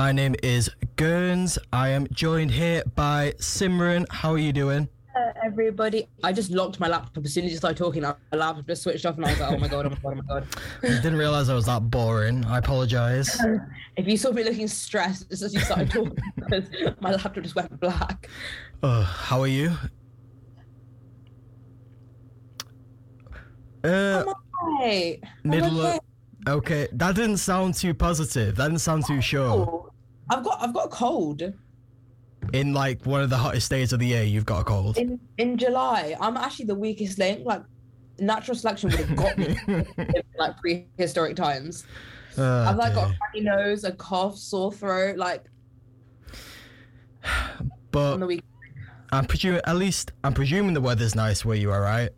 My name is Gurns. I am joined here by Simran. How are you doing? Uh, everybody, I just locked my laptop as soon as you started talking. My laptop just switched off, and I was like, "Oh my god, oh my god, oh my god!" I didn't realize I was that boring. I apologize. if you saw me looking stressed as soon as you started talking, because my laptop just went black. Uh, how are you? Uh, Hey, middle okay. of, okay, that didn't sound too positive. That didn't sound too sure. I've got I've got a cold. In like one of the hottest days of the year, you've got a cold. In in July, I'm actually the weakest link. Like natural selection would have got me in like prehistoric times. Oh, I've like got a dear. runny nose, a cough, sore throat. Like on but the week. I'm presuming at least I'm presuming the weather's nice where you are, right?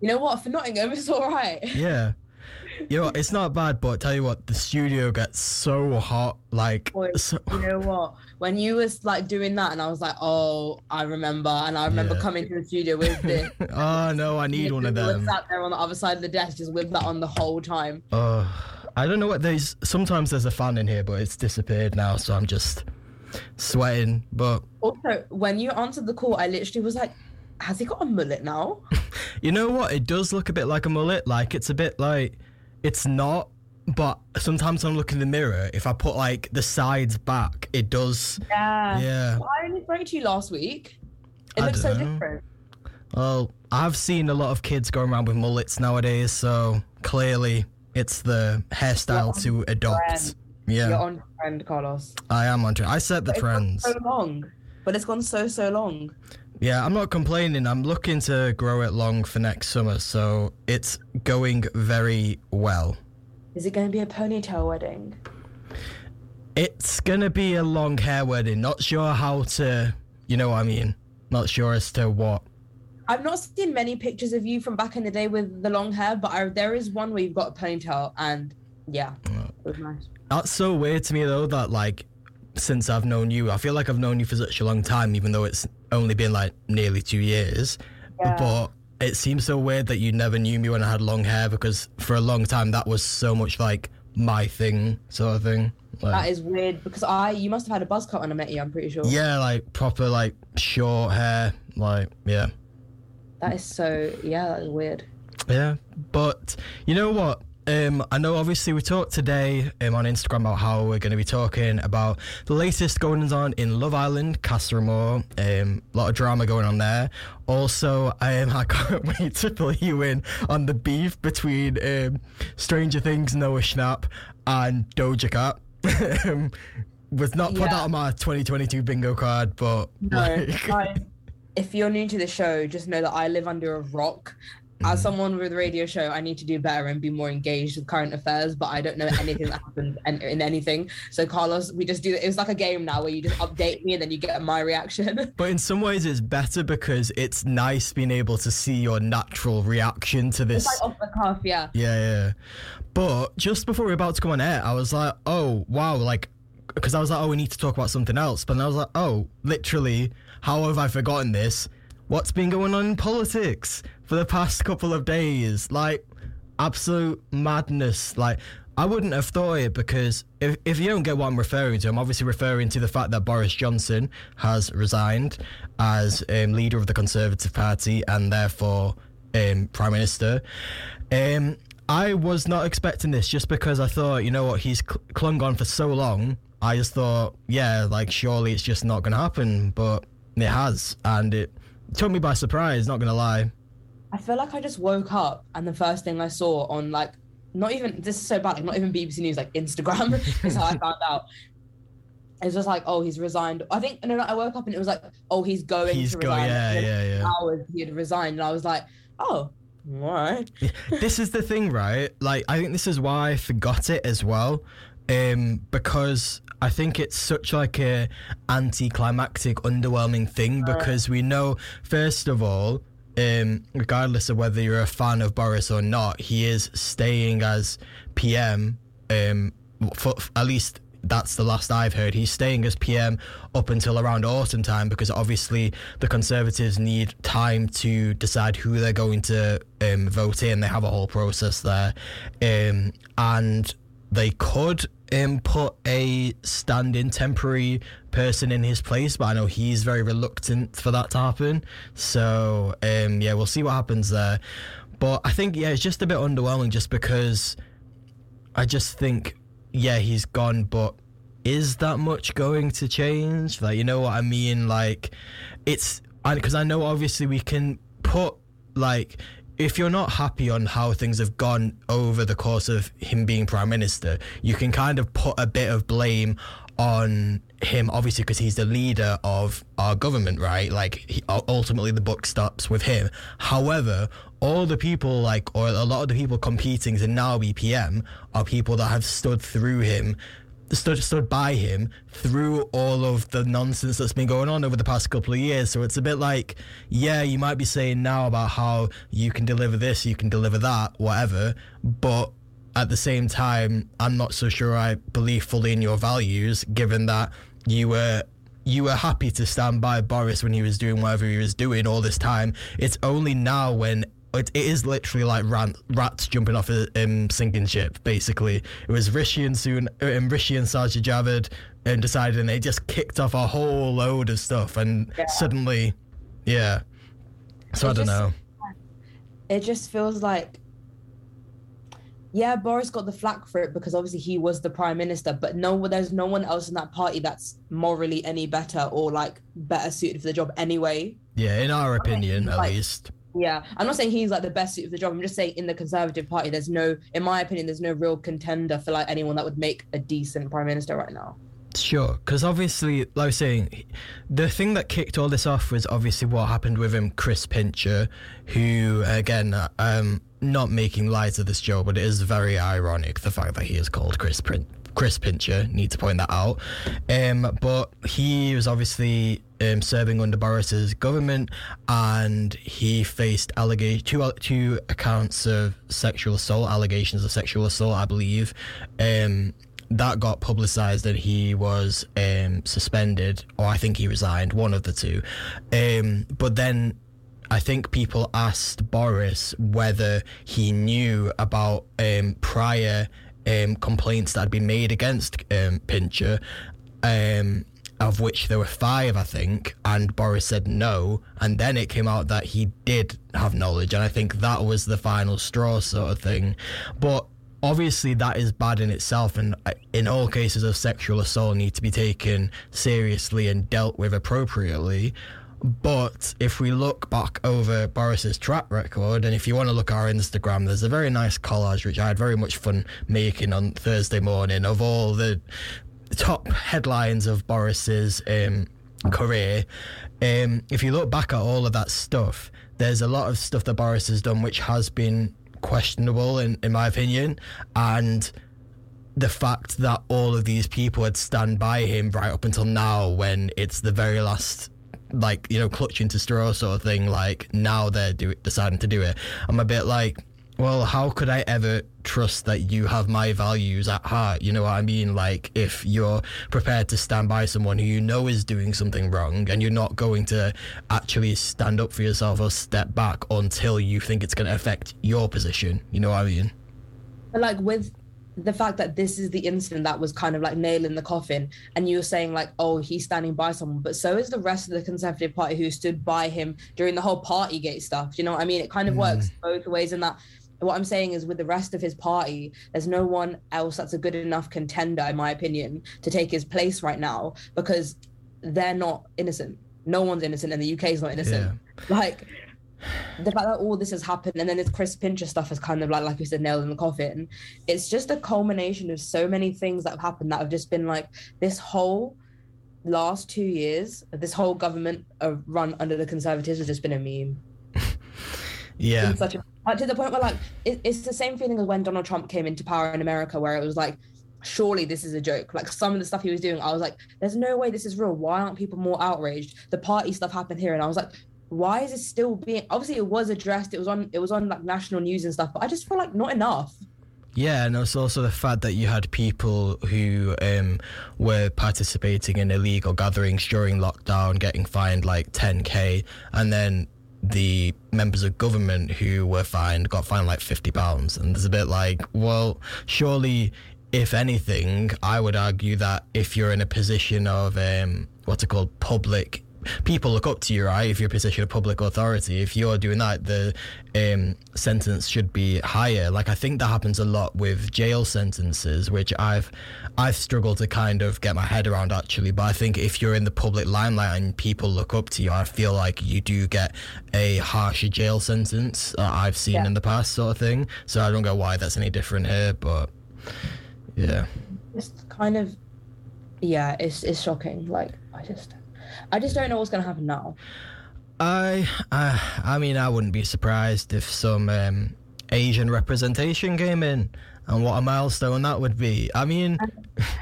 You know what? For Nottingham, it's all right. Yeah. You know, what, it's not bad, but tell you what, the studio gets so hot. Like, Boy, so, you know what? When you was like doing that, and I was like, "Oh, I remember," and I remember Yeah. coming to the studio with this. oh no, I need one of them. Sat there on the other side of the desk, just with that on the whole time. Oh, I don't know what there's. Sometimes there's a fan in here, but it's disappeared now, so I'm just sweating. But Also, when you answered the call, I literally was like, "Has he got a mullet now?" you know what? It does look a bit like a mullet. Like it's a bit like it's not. But sometimes when I look in the mirror, if I put like the sides back, it does. Yeah. Yeah. Well, I only spoke to you last week. It I looks so dunno. different. Well, I've seen a lot of kids going around with mullets nowadays, so clearly it's the hairstyle to adopt. trend. Yeah, You're on trend, Carlos. I am on trend. I set the It's gone trends. so long, but it's gone so so long. Yeah, I'm not complaining. I'm looking to grow it long for next summer, so it's going very well. Is it going to be a ponytail wedding? It's gonna be a long hair wedding. Not sure how to, you know what I mean. Not sure as to what. I've not seen many pictures of you from back in the day with the long hair, but I, there is one where you've got a ponytail, and yeah, it was nice. That's so weird to me though. That like, since I've known you, I feel like I've known you for such a long time, even though it's only been like nearly two years. Yeah. But it seems so weird that you never knew me when I had long hair because for a long time that was so much like my thing, sort of thing. Like, That is weird because I you must have had a buzz cut when I met you. I'm pretty sure. yeah, like proper like short hair, like yeah, That is so yeah. That is weird. yeah. But you know what? Um, I know obviously we talked today um, on Instagram about how we're going to be talking about the latest goings on in Love Island, Casa Amor. Um, a lot of drama going on there. Also, um, I can't wait to fill you in on the beef between um, Stranger Things, Noah Schnapp, and Doja Cat. um, was not put Yeah. that on my 2022 bingo card, but No, like, guys, if you're new to the show, just know that I live under a rock. As someone with a radio show, I need to do better and be more engaged with current affairs, but I don't know anything that happens in, in anything. So, Carlos, we just do it. was like a game now where you just update me and then you get my reaction. But in some ways, it's better because it's nice being able to see your natural reaction to this. It's like off the cuff, yeah. yeah, yeah. But just before we were about to come on air, I was like, oh, wow, like, because I was like, oh, we need to talk about something else. But then I was like, oh, literally, how have I forgotten this? What's been going on in politics for the past couple of days? Like, absolute madness. Like, I wouldn't have thought it because if, if you don't get what I'm referring to, I'm obviously referring to the fact that Boris Johnson has resigned as um, leader of the Conservative Party and therefore um, Prime Minister. Um, I was not expecting this just because I thought, you know what, he's cl- clung on for so long. I just thought, yeah, like surely it's just not going to happen, but it has, and it took me by surprise. Not going to lie. I feel like I just woke up and the first thing I saw on like not even this is so bad, like not even BBC News, like Instagram is how I found out. It was just like, oh, he's resigned. I think no, no, I woke up and it was like, oh, he's going He's to go, resign. yeah, yeah, yeah. Hours he had resigned, and I was like, oh, right. this is the thing, right? Like, I think this is why I forgot it as well, um, because I think it's such like a anticlimactic, underwhelming thing. Because we know, first of all, um, regardless of whether you're a fan of Boris or not, he is staying as PM. Um, for, at least that's the last I've heard. He's staying as PM up until around autumn time because obviously the Conservatives need time to decide who they're going to um, vote in. They have a whole process there, um, and they could um, put a stand-in temporary person in his place, but I know he's very reluctant for that to happen. So um, yeah, we'll see what happens there. But I think yeah, it's just a bit underwhelming, just because I just think yeah, he's gone, but is that much going to change? Like, you know what I mean? Like, it's because I, I know obviously we can put like if you're not happy on how things have gone over the course of him being prime minister, you can kind of put a bit of blame on him, obviously, because he's the leader of our government, right? Like, he, ultimately, the book stops with him. However, all the people, like, or a lot of the people competing to now be PM are people that have stood through him stood stood by him through all of the nonsense that's been going on over the past couple of years. So it's a bit like, yeah, you might be saying now about how you can deliver this, you can deliver that, whatever, but at the same time, I'm not so sure I believe fully in your values, given that you were you were happy to stand by Boris when he was doing whatever he was doing all this time. It's only now when it, it is literally like ran, rats jumping off a um, sinking ship. Basically, it was Rishi and Soon, um, Rishi and Sajid Javid, and decided, and they just kicked off a whole load of stuff, and yeah. suddenly, yeah. So it I don't just, know. It just feels like yeah, Boris got the flack for it because obviously he was the prime minister, but no, there's no one else in that party that's morally any better or like better suited for the job anyway. Yeah, in our opinion, at least. Yeah, I'm not saying he's like the best suit for the job. I'm just saying in the Conservative Party, there's no, in my opinion, there's no real contender for like anyone that would make a decent prime minister right now. Sure, because obviously, like I was saying, the thing that kicked all this off was obviously what happened with him, Chris Pincher, who, again, um, not making light of this joke, but it is very ironic the fact that he is called Chris Prin- Chris Pincher. Need to point that out. Um, but he was obviously um, serving under Boris's government, and he faced allegation two two accounts of sexual assault, allegations of sexual assault, I believe. Um, that got publicized and he was um, suspended, or I think he resigned, one of the two. Um, but then I think people asked Boris whether he knew about um, prior um, complaints that had been made against um, Pincher, um, of which there were five, I think, and Boris said no. And then it came out that he did have knowledge, and I think that was the final straw, sort of thing. But obviously, that is bad in itself, and uh, in all cases of sexual assault, need to be taken seriously and dealt with appropriately. But if we look back over Boris's track record, and if you want to look at our Instagram, there's a very nice collage which I had very much fun making on Thursday morning of all the top headlines of Boris's um, career. Um, if you look back at all of that stuff, there's a lot of stuff that Boris has done which has been questionable, in, in my opinion, and the fact that all of these people had stand by him right up until now when it's the very last like you know clutching to straw sort of thing like now they're do- deciding to do it. I'm a bit like well how could i ever trust that you have my values at heart? You know what i mean? Like if you're prepared to stand by someone who you know is doing something wrong and you're not going to actually stand up for yourself or step back until you think it's going to affect your position. You know what i mean? But like with the fact that this is the incident that was kind of like nail in the coffin and you're saying like oh he's standing by someone but so is the rest of the conservative party who stood by him during the whole partygate stuff you know what i mean it kind of mm. works both ways in that what i'm saying is with the rest of his party there's no one else that's a good enough contender in my opinion to take his place right now because they're not innocent no one's innocent and the uk is not innocent yeah. like the fact that all this has happened and then this Chris Pincher stuff is kind of like like you said nailed in the coffin. It's just a culmination of so many things that have happened that have just been like this whole last two years, this whole government uh, run under the Conservatives has just been a meme. yeah. Such a, like, to the point where like it, it's the same feeling as when Donald Trump came into power in America, where it was like surely this is a joke. Like some of the stuff he was doing, I was like, there's no way this is real. Why aren't people more outraged? The party stuff happened here, and I was like, why is it still being obviously it was addressed it was on it was on like national news and stuff but i just feel like not enough yeah, and it's also the fact that you had people who um, were participating in illegal gatherings during lockdown getting fined like 10k, and then the members of government who were fined got fined like 50 pounds. And it's a bit like, well, surely if anything, I would argue that if you're in a position of um, what's it called, public people look up to you, right? If you're a position of public authority, if you're doing that, the um, sentence should be higher. Like I think that happens a lot with jail sentences, which I've I've struggled to kind of get my head around actually. But I think if you're in the public limelight and people look up to you, I feel like you do get a harsher jail sentence. Uh, I've seen Yeah. in the past, sort of thing. So I don't know why that's any different here, but yeah. it's kind of, yeah, it's it's shocking. Like I just, I just don't know what's gonna happen now. I, I, I mean, I wouldn't be surprised if some um, Asian representation came in, and what a milestone that would be. I mean,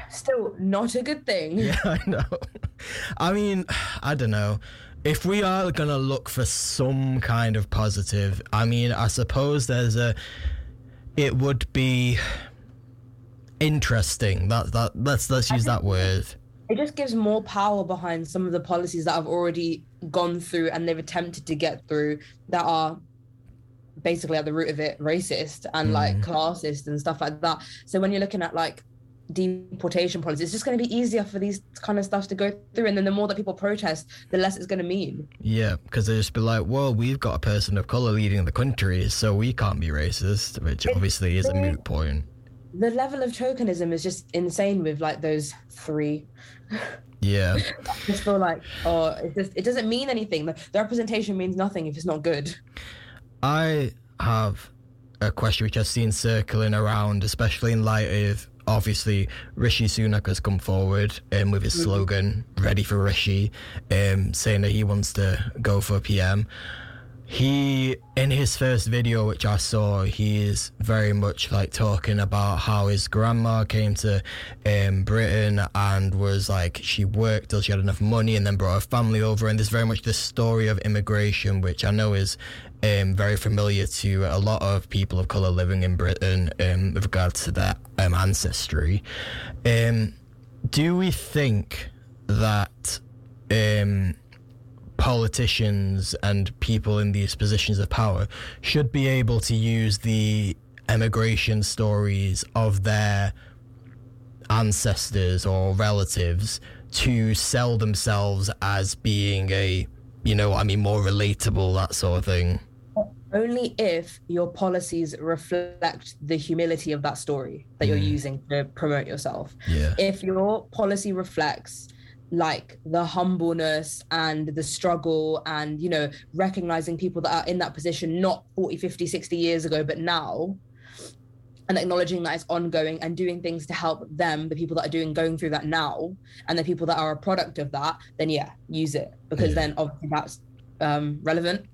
Still not a good thing. yeah, I know. I mean, I don't know. If we are gonna look for some kind of positive, I mean, I suppose there's a. It would be interesting. That that let's let's use that word. It just gives more power behind some of the policies that I've already gone through and they've attempted to get through that are basically at the root of it racist and mm. like classist and stuff like that. So when you're looking at like deportation policies, it's just going to be easier for these kind of stuff to go through. And then the more that people protest, the less it's going to mean. Yeah, because they just be like, well, we've got a person of color leading the country, so we can't be racist, which obviously is a moot point. The level of tokenism is just insane with like those three. Yeah. I just feel like, oh, it just it doesn't mean anything. The, the representation means nothing if it's not good. I have a question which I've seen circling around, especially in light of obviously Rishi Sunak has come forward um, with his slogan "Ready for Rishi," um, saying that he wants to go for PM. He, in his first video, which I saw, he is very much like talking about how his grandma came to um, Britain and was like, she worked till she had enough money and then brought her family over. And there's very much the story of immigration, which I know is um, very familiar to a lot of people of colour living in Britain um, with regards to their um, ancestry. Um, do we think that um, politicians and people in these positions of power should be able to use the emigration stories of their ancestors or relatives to sell themselves as being a, you know, I mean, more relatable, that sort of thing. Only if your policies reflect the humility of that story that you're mm. using to promote yourself. Yeah. If your policy reflects like the humbleness and the struggle and you know recognizing people that are in that position not 40 50 60 years ago but now and acknowledging that it's ongoing and doing things to help them the people that are doing going through that now and the people that are a product of that then yeah use it because Yeah. then obviously that's um, relevant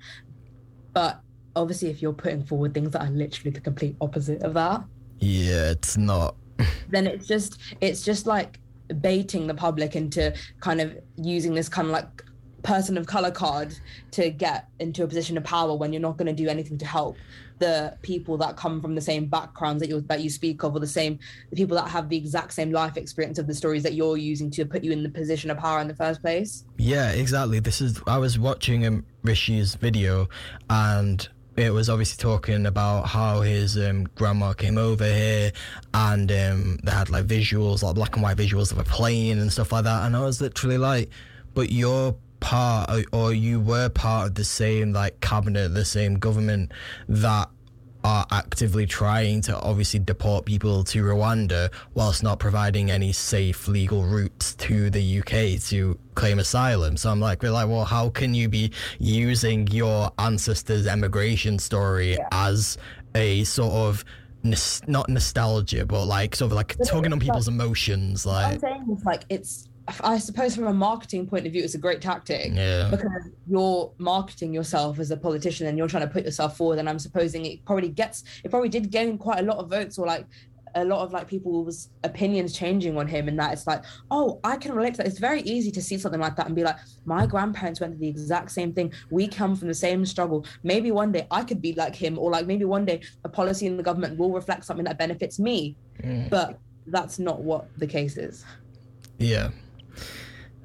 but obviously if you're putting forward things that are literally the complete opposite of that Yeah, it's not. then it's just it's just like baiting the public into kind of using this kind of like person of color card to get into a position of power when you're not going to do anything to help the people that come from the same backgrounds that you that you speak of or the same the people that have the exact same life experience of the stories that you're using to put you in the position of power in the first place Yeah, exactly. This is I was watching um, Rishi's video, and it was obviously talking about how his um, grandma came over here, and um, they had like visuals, like black and white visuals of a plane and stuff like that. And I was literally like, "But you're part, or, or you were part of the same like cabinet, the same government that." Are actively trying to obviously deport people to Rwanda whilst not providing any safe legal routes to the UK to claim asylum. So I'm like, we're like, well, how can you be using your ancestors' emigration story as a sort of nos- not nostalgia, but like sort of like tugging on people's emotions, what i'm like saying is like it's i suppose from a marketing point of view it's a great tactic yeah, because you're marketing yourself as a politician and you're trying to put yourself forward. And i'm supposing it probably gets it probably did gain quite a lot of votes or like a lot of like people's opinions changing on him and that it's like oh i can relate to that. It's very easy to see something like that and be like my grandparents went through the exact same thing. We come from the same struggle. Maybe one day i could be like him or like maybe one day a policy in the government will reflect something that benefits me. Mm. but that's not what the case is. Yeah.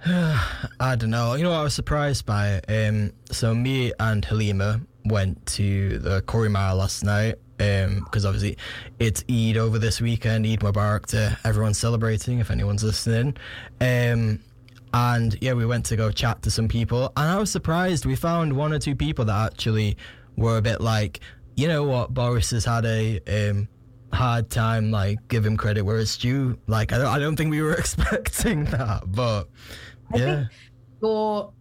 I don't know. You know, I was surprised by. Um, so me and Halima went to the Curry Mile last night, because obviously it's Eid over this weekend. Eid Mubarak to everyone celebrating, if anyone's listening. Um, and yeah, we went to go chat to some people, and I was surprised. We found one or two people that actually were a bit like, you know what, Boris has had a um, hard time. Like, give him credit where it's due. Like, I don't, I don't think we were expecting that, but I yeah. think your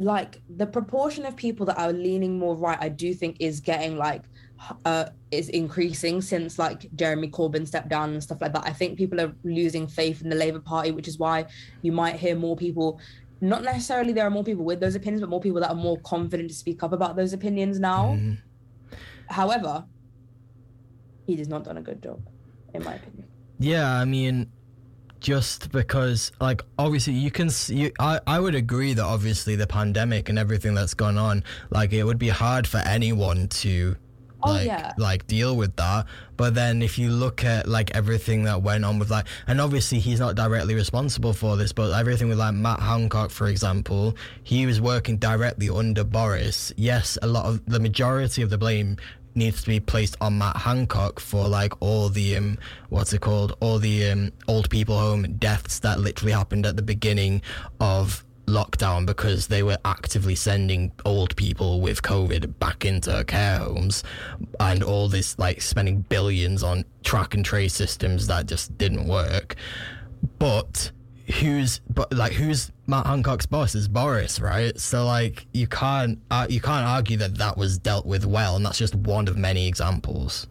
like the proportion of people that are leaning more right, I do think is getting like uh is increasing since like Jeremy Corbyn stepped down and stuff like that. I think people are losing faith in the Labour Party, which is why you might hear more people not necessarily there are more people with those opinions, but more people that are more confident to speak up about those opinions now. Mhm. However, he has not done a good job, in my opinion. Yeah, I mean, just because, like, obviously, you can see. I, I would agree that obviously the pandemic and everything that's gone on, like, it would be hard for anyone to. Oh, yeah. like deal with that, but then if you look at like everything that went on with like, and obviously he's not directly responsible for this, but everything with like Matt Hancock, for example, he was working directly under Boris. Yes, a lot of the majority of the blame needs to be placed on Matt Hancock for like all the um what's it called? All the um old people home deaths that literally happened at the beginning of lockdown because they were actively sending old people with covid back into care homes and all this like spending billions on track and trace systems that just didn't work. But who's but like who's Matt Hancock's boss is Boris, right? So like you can't uh, you can't argue that that was dealt with well, and that's just one of many examples.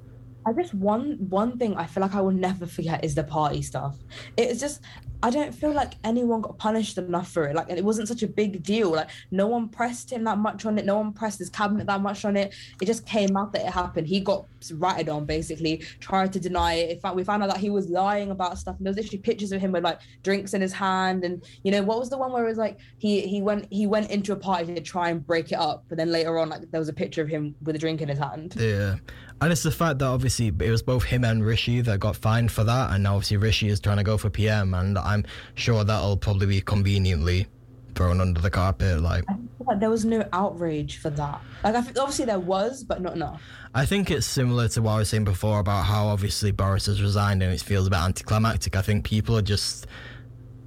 I guess one one thing I feel like I will never forget is the party stuff. It's just I don't feel like anyone got punished enough for it. Like it wasn't such a big deal. Like no one pressed him that much on it. No one pressed his cabinet that much on it. It just came out that it happened. He got ratted on basically, tried to deny it. In fact, we found out that he was lying about stuff. And there was literally pictures of him with like drinks in his hand. And you know what was the one where it was like he he went he went into a party to try and break it up, but then later on like there was a picture of him with a drink in his hand. Yeah. And it's the fact that obviously it was both him and Rishi that got fined for that, and now obviously Rishi is trying to go for PM, and I'm sure that'll probably be conveniently thrown under the carpet. Like, like there was no outrage for that. Like, I think obviously there was, but not enough. I think it's similar to what I was saying before about how obviously Boris has resigned and it feels a bit anticlimactic. I think people are just,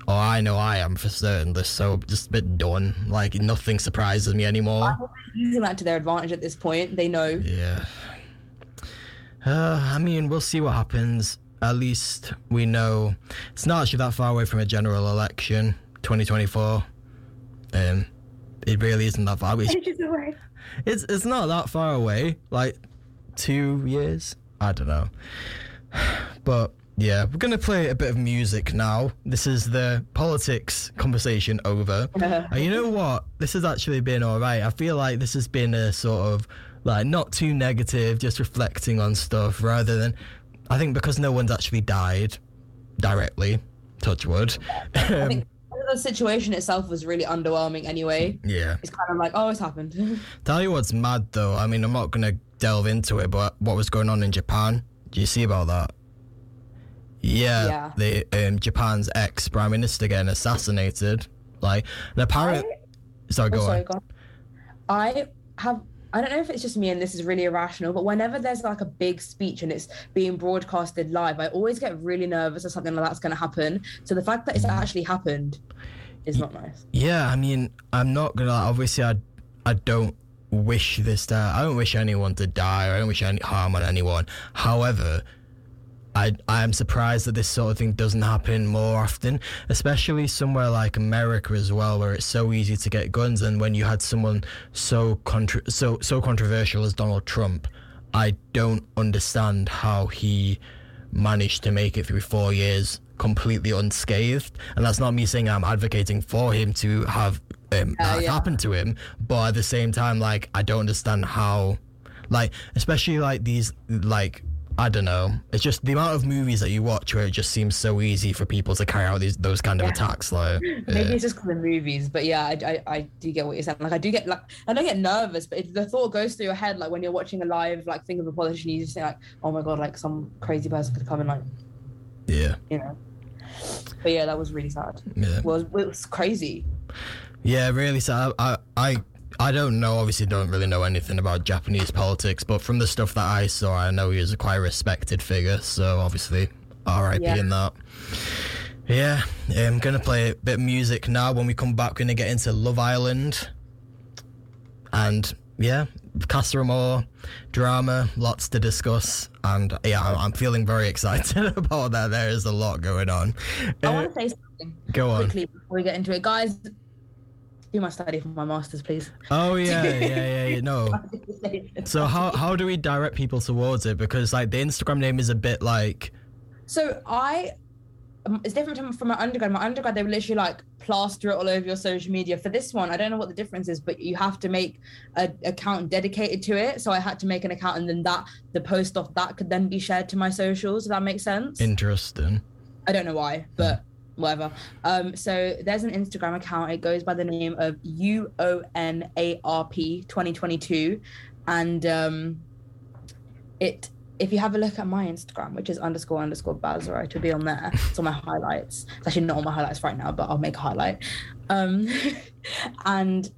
oh, I know I am for certain, they're so just a bit done. Like, nothing surprises me anymore. I'm using that to their advantage at this point, they know. Yeah. Uh, I mean, we'll see what happens. At least we know it's not actually that far away from a general election, 2024. Um, it really isn't that far. It's, it's it's not that far away. Like two years. I don't know. But yeah, we're gonna play a bit of music now. This is the politics conversation over. And you know what? This has actually been all right. I feel like this has been a sort of like not too negative, just reflecting on stuff rather than. I think because no one's actually died directly. Touch wood. I think the situation itself was really underwhelming anyway. yeah. It's kind of like, oh, it's happened. Tell you what's mad though. I mean, I'm not gonna delve into it, but what was going on in Japan? Do you see about that? Yeah, Yeah. the um, Japan's ex prime minister getting assassinated. Like, and apparently, sorry, Oh, sorry, on. go on. I have. I don't know if it's just me and this is really irrational, but whenever there's like a big speech and it's being broadcasted live, I always get really nervous that something like that's going to happen. So the fact that it's actually happened is not nice. Yeah, I mean, I'm not gonna. Obviously, I, I don't wish this to. I don't wish anyone to die. Or I don't wish any harm on anyone. However, I I am surprised that this sort of thing doesn't happen more often, especially somewhere like America as well, where it's so easy to get guns. And when you had someone so contra- so so controversial as Donald Trump, I don't understand how he managed to make it through four years completely unscathed. And that's not me saying I'm advocating for him to have um, that yeah. happen to him, but at the same time, like I don't understand how, like especially like these like. I don't know. It's just the amount of movies that you watch where it just seems so easy for people to carry out these those kind of Yeah. attacks. Like, Maybe yeah. it's just because of movies, but yeah, I, I, I do get what you're saying. Like, I do get like, I don't get nervous, but if the thought goes through your head, like when you're watching a live like thing of a politician, you just think like, oh my god, like some crazy person could come and like, yeah, you know. But yeah, that was really sad. yeah. Well, it was, it was crazy. Yeah, really sad. I, I I don't know. Obviously, don't really know anything about Japanese politics, but from the stuff that I saw, I know he was a quite respected figure. So obviously, R.I.P. Yeah. in that. Yeah, I'm gonna play a bit of music now. When we come back, we're gonna get into Love Island, and yeah, Casa Amor, drama, lots to discuss, and yeah, I'm, feeling very excited about that. There is a lot going on. I Uh, want to say something go on. quickly before we get into it, guys. Do my study for my masters, please. Oh yeah, yeah, yeah, yeah. No. So how how do we direct people towards it? Because like the Instagram name is a bit like So I, um, it's different from, from my undergrad. My undergrad, they were literally like plaster it all over your social media. For this one, I don't know what the difference is, but you have to make an account dedicated to it. So I had to make an account, and then that the post off that could then be shared to my socials. If that makes sense. interesting. I don't know why, but whatever. Um, so there's an Instagram account. It goes by the name of U O N A R P 2022, and um, it. If you have a look at my Instagram, which is underscore underscore Bazra, it will be on there. It's on my highlights. It's actually not on my highlights right now, but I'll make a highlight. Um, and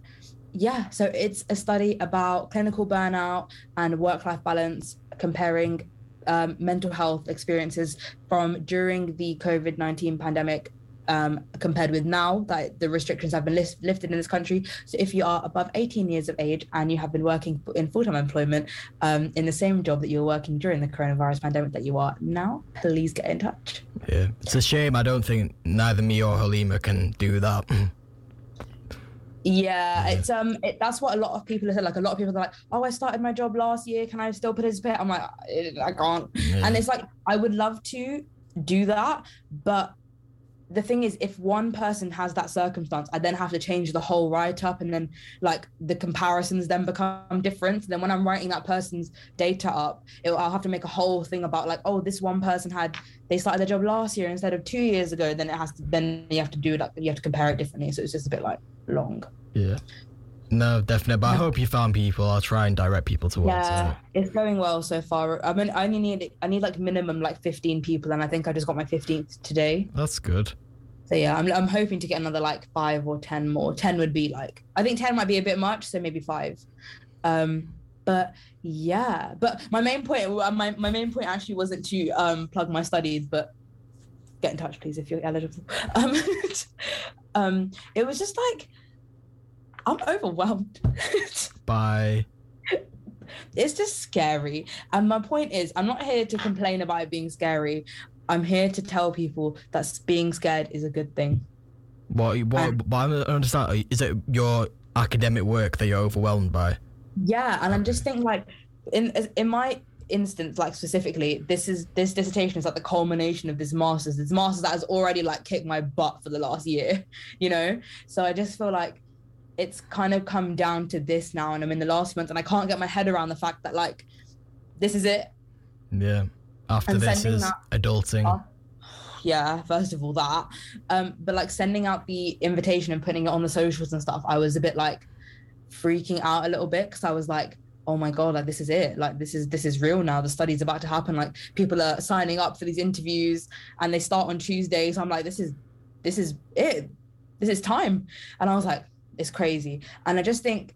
yeah, so it's a study about clinical burnout and work life balance, comparing um, mental health experiences from during the COVID 19 pandemic. Um, compared with now that the restrictions have been lifted in this country. So, if you are above 18 years of age and you have been working in full time employment um, in the same job that you were working during the coronavirus pandemic that you are now, please get in touch. Yeah, it's a shame. I don't think neither me or Halima can do that. Yeah, it's um, it, that's what a lot of people have said. like. A lot of people are like, "Oh, I started my job last year. Can I still participate?" I'm like, "I I can't. Yeah. And it's like I would love to do that, but the thing is, if one person has that circumstance, I then have to change the whole write up, and then like the comparisons then become different. Then when I'm writing that person's data up, it, I'll have to make a whole thing about like, oh, this one person had they started their job last year instead of two years ago. Then it has to then you have to do it. like you have to compare it differently. So it's just a bit like long. Yeah. No, definitely. But I hope you found people. I'll try and direct people towards Yeah, it. it's going well so far. I mean, I only need I need like minimum like 15 people, and I think I just got my 15th today. That's good. So yeah, I'm I'm hoping to get another like five or 10 more. 10 would be like I think 10 might be a bit much, so maybe five. Um, but yeah, but my main point uh, my my main point actually wasn't to um plug my studies, but get in touch please if you're eligible. Um, um, it was just like I'm overwhelmed. Bye. it's just scary. And my point is, I'm not here to complain about it being scary. I'm here to tell people that being scared is a good thing. What? What? Um, but I don't understand. Is it your academic work that you're overwhelmed by? Yeah, and I'm just thinking like, in in my instance, like specifically, this is this dissertation is like the culmination of this master's. This master's that has already like kicked my butt for the last year, you know. So I just feel like it's kind of come down to this now, and I'm in the last month, and I can't get my head around the fact that like this is it. Yeah. After And this is that- adulting. Oh. yeah first of all that um but like sending out the invitation and putting it on the socials and stuff i was a bit like freaking out a little bit because i was like oh my god like this is it like this is this is real now the study's about to happen like people are signing up for these interviews and they start on tuesday so i'm like this is this is it this is time and i was like it's crazy and i just think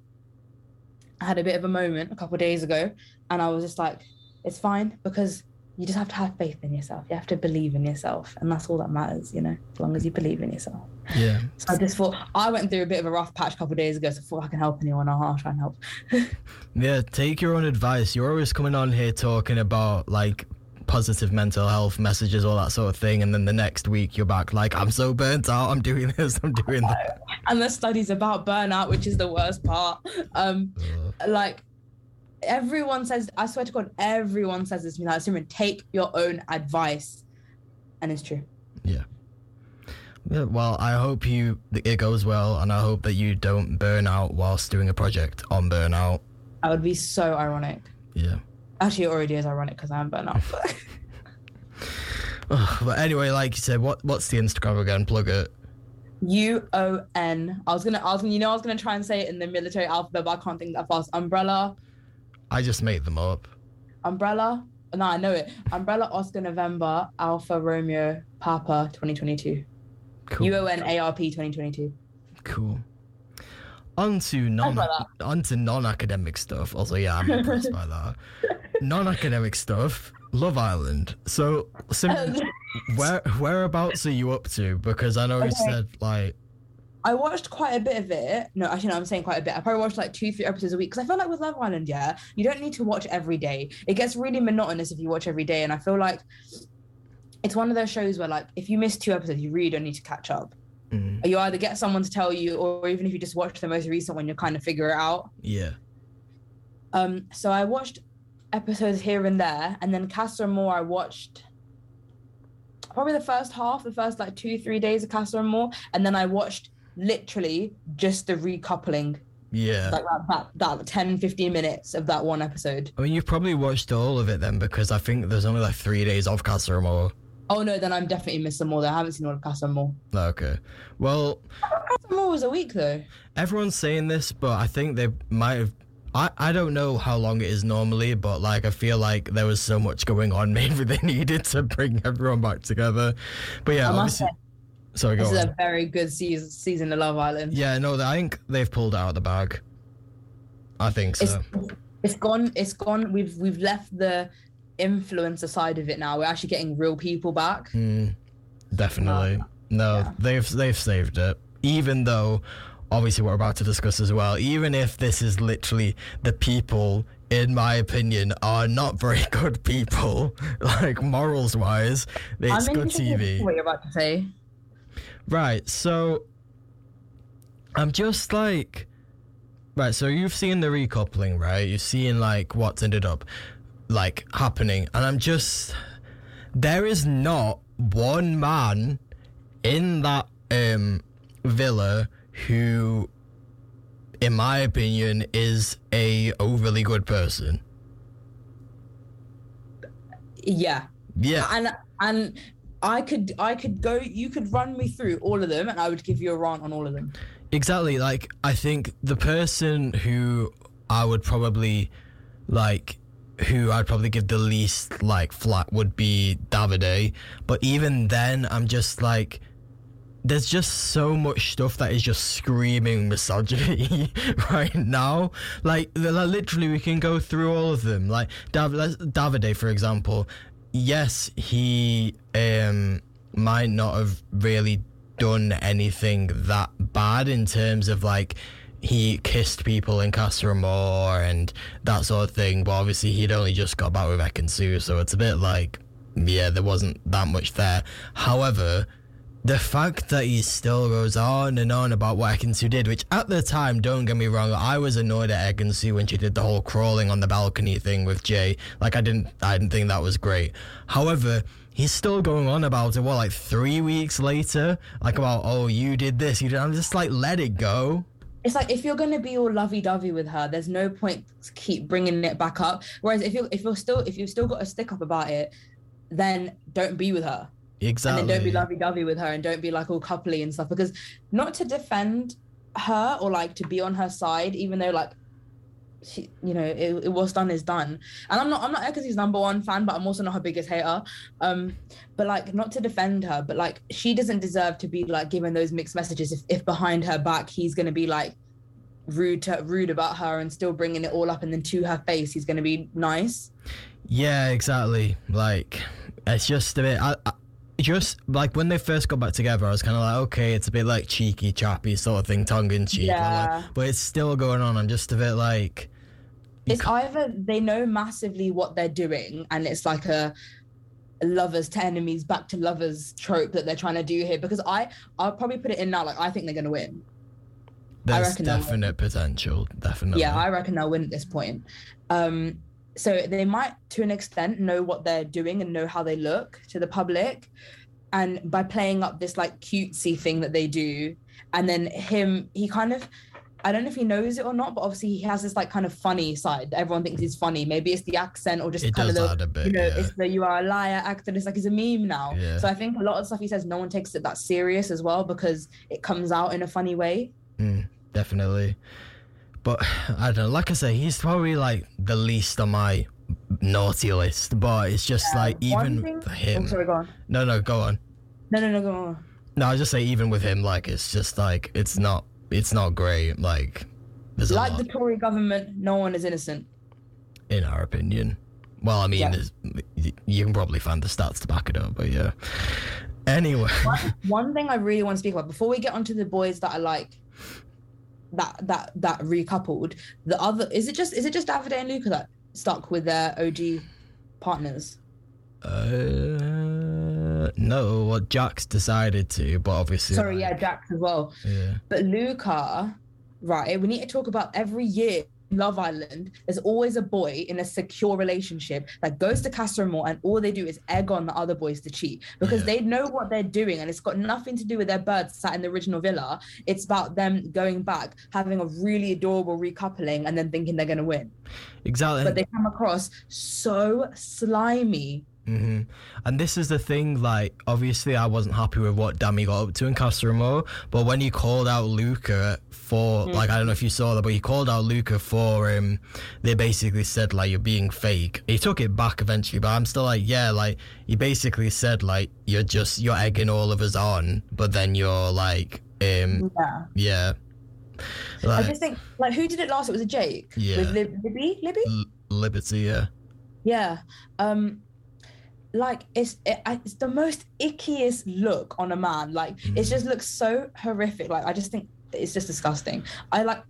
i had a bit of a moment a couple of days ago and i was just like it's fine because you just have to have faith in yourself. You have to believe in yourself, and that's all that matters, you know. As long as you believe in yourself. Yeah. So I just thought I went through a bit of a rough patch a couple of days ago, so I thought I can help anyone. I'll try and help. Yeah. Take your own advice. You're always coming on here talking about like positive mental health messages, all that sort of thing, and then the next week you're back like, I'm so burnt out. I'm doing this. I'm doing that. And the studies about burnout, which is the worst part. Um, Uh, like everyone says, I swear to God, everyone says this to me. Like, Simran, take your own advice, and it's true. yeah. Yeah, well, I hope you it goes well, and I hope that you don't burn out whilst doing a project on burnout. That would be so ironic. Yeah. Actually, it already is ironic because I am burnout. But but anyway, like you said, what what's the Instagram again? Plug it. U O N. I was gonna, I was gonna, you know, I was gonna try and say it in the military alphabet, but I can't think that fast. Umbrella, I just made them up. umbrella. No, I know it. Umbrella Oscar November Alpha Romeo Papa 2022. Cool. U O N A R P 2022. Cool. onto non onto non-academic stuff. Also, yeah, I'm impressed by that. Non-academic stuff. Love Island. So, where whereabouts are you up to? Because I know you said like I watched quite a bit of it. No, actually, no, I'm saying quite a bit. I probably watched like two, three episodes a week because I feel like with Love Island, yeah, you don't need to watch every day. It gets really monotonous if you watch every day, and I feel like it's one of those shows where like if you miss two episodes, you really don't need to catch up. mm, You either get someone to tell you, or even if you just watch the most recent one, you kind of figure it out. yeah. Um, so I watched episodes here and there, and then Casa Amor I watched probably the first half, the first like two, three days of Casa Amor, and then I watched literally just the recoupling, Yeah. like that, that, that 10, 15 minutes of that one episode. I mean, you've probably watched all of it then, because I think there's only like three days of Casa Amor. Oh no, then I'm definitely missing more. Though. I haven't seen all of Casa Amor. Okay. Well, Casa Amor was a week though. everyone's saying this, but I think they might have. I, I don't know how long it is normally, but like I feel like there was so much going on. Maybe they needed to bring everyone back together. But yeah, obviously. say, Sorry, go this is on. a very good season, season of Love Island. Yeah, no, I think they've pulled out of the bag. I think it's so. it's gone it's gone we've we've left the influencer side of it now we're actually getting real people back Mm, definitely. no, yeah. they've they've saved it. Even though, obviously, what we're about to discuss as well. Even if this is literally the people, in my opinion, are not very good people, like morals wise. It's I'm good TV. what you're about to say Right, so I'm just like Right, so you've seen the recoupling, right? You've seen like what's ended up like happening, and I'm just there is not one man in that um villa who in my opinion is a overly good person. yeah Yeah. and and i could i could go you could run me through all of them and i would give you a rant on all of them Exactly. Like I think the person who I would probably like who I'd probably give the least like flat would be Davide. But even then I'm just like there's just so much stuff that is just screaming misogyny right now. Like, li- literally, we can go through all of them. Like Dav- Davide, for example. Yes, he um might not have really done anything that bad in terms of like he kissed people in Casa Amor and that sort of thing. But obviously, he'd only just got back with Ekin-Su, so it's a bit like, yeah, there wasn't that much there. However, the fact that he still goes on and on about what Ekin-Su did, which at the time, don't get me wrong, I was annoyed at Ekin-Su when she did the whole crawling on the balcony thing with Jay. Like, I didn't, I didn't think that was great. However, he's still going on about it. What, like three weeks later, like about, oh, you did this, you did. I'm just like, let it go. it's like if you're going to be all lovey-dovey with her there's no point keep bringing it back up whereas if you if you're still if you've still got a stick up about it then don't be with her Exactly. and then don't be lovey-dovey with her and don't be like all coupley and stuff because not to defend her or like to be on her side even though like she you know it, it what's done is done and i'm not i'm not Ekin-Su's number one fan but i'm also not her biggest hater um but like not to defend her but like she doesn't deserve to be like given those mixed messages if, if behind her back he's going to be like rude to rude about her and still bringing it all up and then to her face he's going to be nice Yeah, exactly. Like, it's just a bit. I, I, just like when they first got back together, I was kind of like, okay, it's a bit like cheeky, chappy sort of thing, tongue in cheek. Yeah. but it's still going on. I'm just a bit like, it's either they know massively what they're doing and it's like a lovers to enemies back to lovers trope that they're trying to do here because i i'll probably put it in now like i think they're going to win there's reckon they'll win. definite potential. Definitely. yeah i reckon they'll win at this point um so they might to an extent know what they're doing and know how they look to the public and by playing up this like cutesy thing that they do and then him he kind of I don't know if he knows it or not, but obviously he has this like kind of funny side that everyone thinks he's funny. Maybe it's the accent or just It kind of the bit. you know, yeah. it's the you are a liar actor. It's like he's a meme now. Yeah. So I think a lot of stuff he says, no one takes it that serious as well because it comes out in a funny way. Mm, definitely. But I don't know. Like I say, he's probably like the least on my naughty list. But it's just um, like even thing- for him. Oh, sorry, go on. No, no, go on. No, no, no, go on. No, I just say even with him, like it's just like it's not. it's not great. Like, there's a Like the Tory government, no one is innocent. in our opinion. Well, I mean, Yeah. you can probably find the stats to back it up, but yeah. Anyway, One thing I really want to speak about before we get onto the boys that are like that that that recoupled. The other is it just is it just Davide and Luca that stuck with their OG partners? uh, no, well, Jax decided to, but obviously, Sorry, like, yeah, Jax as well. yeah, But Luca, right? We need to talk about every year. Love Island, there's always a boy in a secure relationship that goes to Casa Amor and all they do is egg on the other boys to cheat because Yeah. they know what they're doing and it's got nothing to do with their birds sat in the original villa. It's about them going back, having a really adorable recoupling and then thinking they're going to win. exactly. But they come across so slimy. Hmm And this is the thing, like, obviously, I wasn't happy with what Dami got up to in Casa Amor, but when he called out Luca for, like, I don't know if you saw that, but he called out Luca for, um, they basically said, like, you're being fake. He took it back eventually, but I'm still like, yeah, like, he basically said, like, you're just, you're egging all of us on, but then you're like, um, Yeah. yeah. I just think, like, who did it last? It was a Jake Yeah. with Lib- Libby. Libby. L- Liberty, yeah. Yeah. Um like it's it, it's the most ickiest look on a man. Like it mm. just looks so horrific. Like I just think it's just disgusting. I like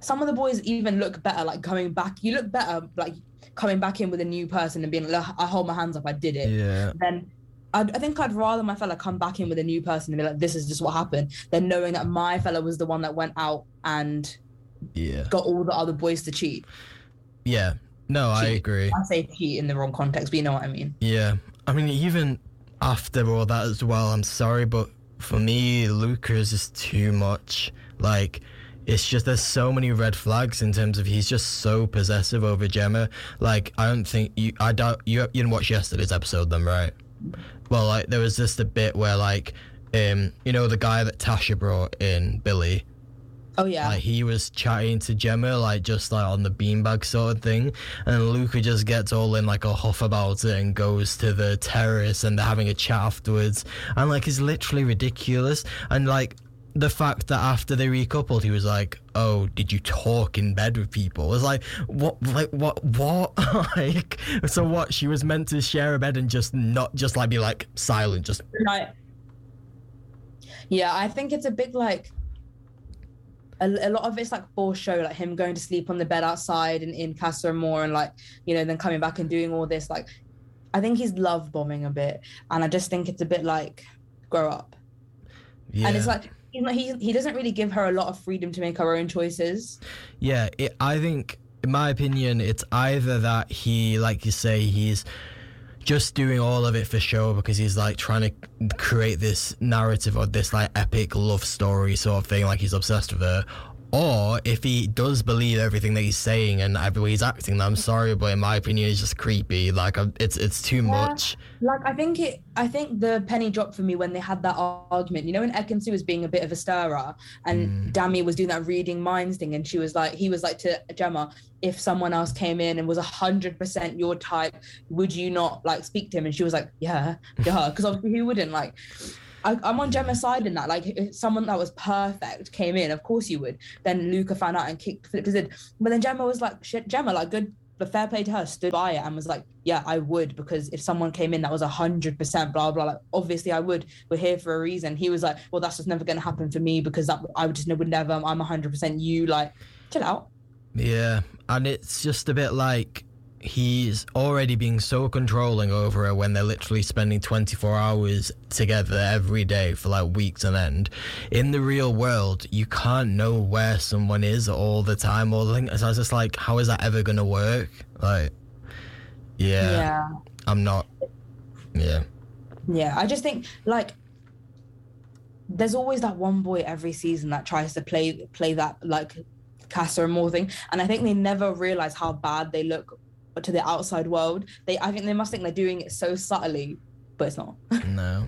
some of the boys even look better like coming back. You look better like coming back in with a new person and being like I hold my hands up, I did it. Yeah. Then I, I think I'd rather my fella come back in with a new person and be like, this is just what happened, than knowing that my fella was the one that went out and Yeah. got all the other boys to cheat. Yeah. No, I agree. I say cheat in the wrong context, but you know what I mean. Yeah, I mean, even after all that as well, I'm sorry, but for me, Lucas is too much. Like, it's just there's so many red flags in terms of he's just so possessive over Gemma. Like, I don't think you, I doubt you, you didn't watch yesterday's episode, then, right? Well, like, there was just a bit where, like, um, you know, the guy that Tasha brought in, Billy. Oh yeah. Like he was chatting to Gemma, like just like on the beanbag sort of thing, and Luca just gets all in like a huff about it and goes to the terrace, and they're having a chat afterwards, and like it's literally ridiculous, and like the fact that after they recoupled, he was like, "Oh, did you talk in bed with people?" It's like, "What? Like what? What? like so? What? She was meant to share a bed and just not just like be like silent, just Like, yeah, I think it's a big like. A, a lot of it's like for show, like him going to sleep on the bed outside and in Casa Amor, and like you know, then coming back and doing all this. Like, I think he's love bombing a bit, and I just think it's a bit like grow up. yeah. And it's like you know, he he doesn't really give her a lot of freedom to make her own choices. Yeah, it, I think, in my opinion, it's either that he, like you say, he's just doing all of it for show because he's like trying to create this narrative or this like epic love story sort of thing, like he's obsessed with her. Or if he does believe everything that he's saying and every way he's acting, then I'm sorry, but in my opinion, it's just creepy. Like I'm- it's it's too much. Like I think it, I think the penny dropped for me when they had that argument. You know, when Ekin-Su was being a bit of a stirrer, and mm. Dami was doing that reading minds thing, and she was like, he was like to Gemma, if someone else came in and was a hundred percent your type, would you not like speak to him? And she was like, yeah, yeah, because obviously who wouldn't like. I, I'm on Gemma's side in that. Like, if someone that was perfect came in, of course you would. Then Luca found out and kicked flipped his. But then Gemma was like, shit, Gemma, like, good, but fair play to her, stood by it and was like, yeah, I would because if someone came in that was hundred percent blah blah, like obviously I would. We're here for a reason. He was like, well, that's just never going to happen for me because that I would just would never. I'm hundred percent you. Like, chill out. Yeah, and it's just a bit like he's already being so controlling over her when they're literally spending 24 hours together every day for like weeks on end. In the real world, you can't know where someone is all the time or the thing. So I was just like, how is that ever going to work? Like, yeah, yeah. I'm not. Yeah. Yeah, I just think like there's always that one boy every season that tries to play play that like Casa Amor thing, and I think they never realize how bad they look to the outside world. They, I think they must think they're doing it so subtly, but it's not. No.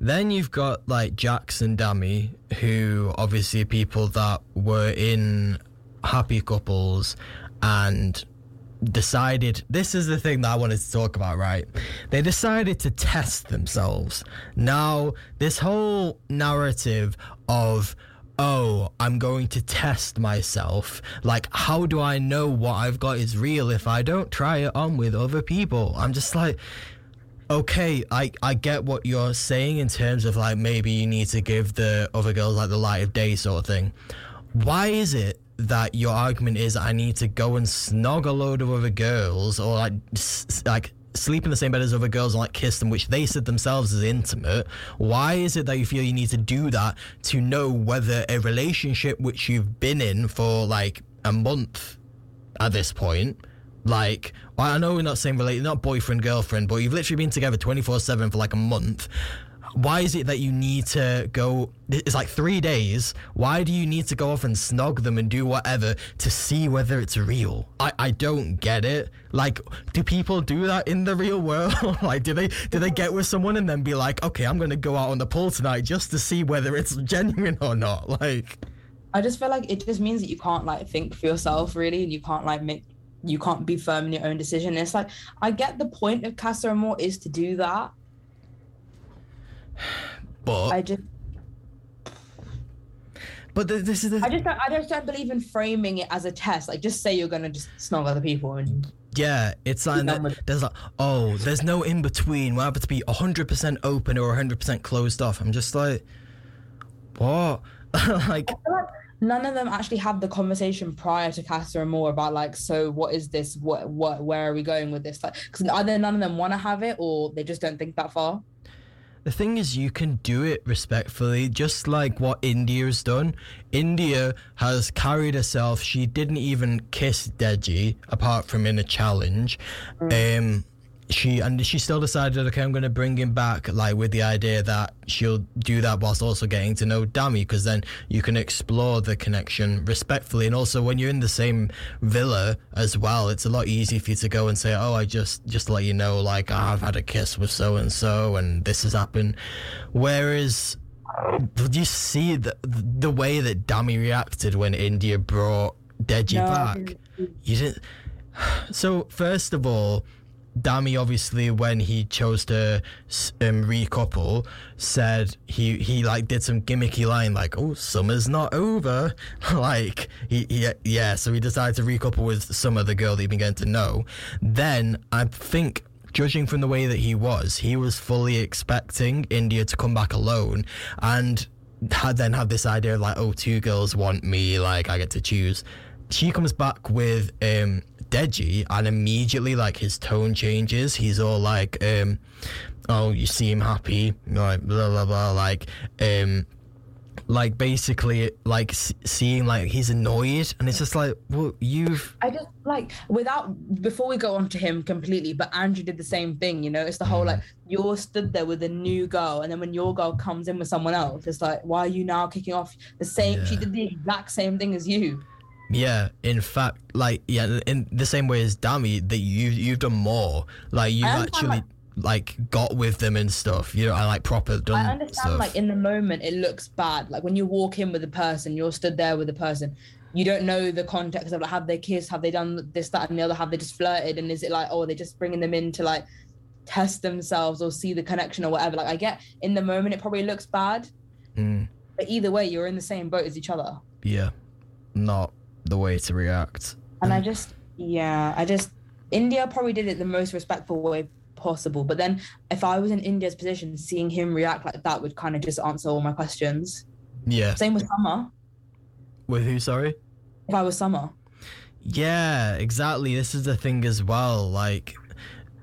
Then you've got like Jax and Dami, who obviously are people that were in happy couples and decided this is the thing that I wanted to talk about, right? They decided to test themselves. Now, this whole narrative of oh, I'm going to test myself. Like, how do I know what I've got is real if I don't try it on with other people? I'm just like, okay, I, I get what you're saying in terms of like maybe you need to give the other girls like the light of day sort of thing. Why is it that your argument is I need to go and snog a load of other girls or like like sleep in the same bed as other girls and like kiss them, which they said themselves is intimate. Why is it that you feel you need to do that to know whether a relationship which you've been in for like a month at this point? Like, I know we're not saying related, not boyfriend, girlfriend, but you've literally been together 24 7 for like a month. Why is it that you need to go? It's like three days. Why do you need to go off and snog them and do whatever to see whether it's real? I, I don't get it. Like, do people do that in the real world? like, do they do they get with someone and then be like, okay, I'm gonna go out on the pool tonight just to see whether it's genuine or not? Like, I just feel like it just means that you can't like think for yourself really, and you can't like make you can't be firm in your own decision. And it's like I get the point of Casa Amor is to do that. But I just but th- this is the I just don't, I just don't believe in framing it as a test. Like just say you're gonna just snog other people and Yeah, it's like that, there's like oh, there's no in between. We have to be hundred percent open or hundred percent closed off. I'm just like, what? like, like none of them actually had the conversation prior to Casa Amor about like, so what is this? What what where are we going with this? Like, because either none of them want to have it or they just don't think that far. The thing is, you can do it respectfully, just like what India's done. India has carried herself. She didn't even kiss Deji apart from in a challenge. Um, she and she still decided, okay, I'm going to bring him back, like with the idea that she'll do that whilst also getting to know Dami, because then you can explore the connection respectfully. And also, when you're in the same villa as well, it's a lot easier for you to go and say, oh, I just just let you know, like "Ah, I've had a kiss with so and so, and this has happened. Whereas did you see the the way that Dami reacted when India brought Deji No, back? You didn't. So first of all, Dami obviously when he chose to um, recouple said he he like did some gimmicky line like oh summer's not over like he, he yeah so he decided to recouple with Summer the girl that he'd been getting to know. Then I think judging from the way that he was, he was fully expecting India to come back alone and had then have this idea of like, oh, two girls want me, like I get to choose. She comes back with um Deji and immediately like his tone changes. He's all like, um, oh, you seem happy, like blah blah blah, like um like basically like seeing like he's annoyed and it's just like well you've I just like without before we go on to him completely, but Andrew did the same thing, you know. It's the whole like you're stood there with a new girl, and then when your girl comes in with someone else, it's like, why are you now kicking off the same? She did the exact same thing as you. Yeah, in fact, like yeah, in the same way as Dami, that you you've done more. Like understand, actually like got with them and stuff. You know, I like proper done I understand, stuff. like in the moment, it looks bad. Like when you walk in with a person, you're stood there with a person. You don't know the context of like, have they kissed? Have they done this, that, and the other? Have they just flirted? And is it like, oh, they're just bringing them in to like test themselves or see the connection or whatever? Like I get in the moment, it probably looks bad, Mm, but either way, you're in the same boat as each other. yeah, not the way to react. And I just, yeah, I just, India probably did it the most respectful way possible. But then if I was in India's position, seeing him react like that would kind of just answer all my questions. Yeah, Same with Summer. with who? Sorry. If I was Summer. Yeah, exactly. This is the thing as well. Like,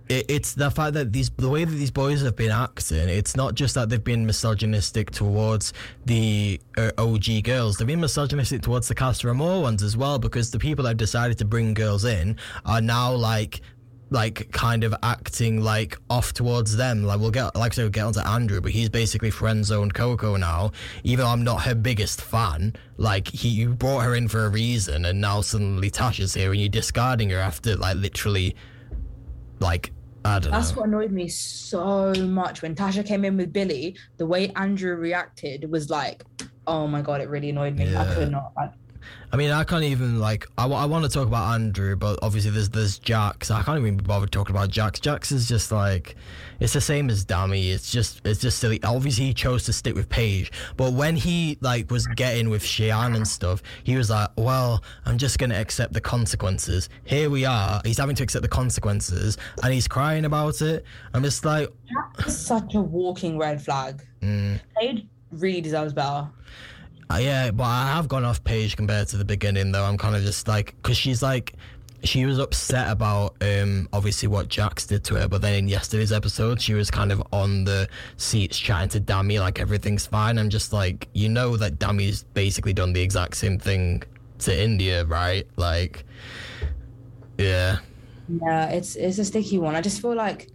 it, it's the fact that these, the way that these boys have been acting, it's not just that they've been misogynistic towards the uh, OG girls. They've been misogynistic towards the Casa Amor ones as well, because the people that have decided to bring girls in are now like. Like kind of acting like off towards them. Like we'll get, like I said, we'll get onto Andrew, but he's basically friend zoned Coco now. Even though I'm not her biggest fan, like he you brought her in for a reason, and now suddenly Tasha's here, and you're discarding her after like literally, like I don't That's know. what annoyed me so much when Tasha came in with Billy. The way Andrew reacted was like, oh my god, it really annoyed me. I could not. Like, I mean, I can't even like. I, want to talk about Andrew, but obviously there's there's Jax. I can't even be bothered talking about Jax. Jax is just like, it's the same as Dami. It's just it's just silly. Obviously he chose to stick with Paige, but when he like was getting with Cheyenne and stuff, he was like, well, I'm just gonna accept the consequences. Here we are. He's having to accept the consequences, and he's crying about it. I'm just like, that's such a walking red flag. Mm. Paige really deserves better. Uh, yeah, but I have gone off Paige compared to the beginning, though. I'm kind of just like, because she's like, she was upset about um, obviously what Jax did to her, but then in yesterday's episode, she was kind of on the seats chatting to Dami like everything's fine. I'm just like, you know that Dami's basically done the exact same thing to India, right? Like, yeah. Yeah, it's it's a sticky one. I just feel like,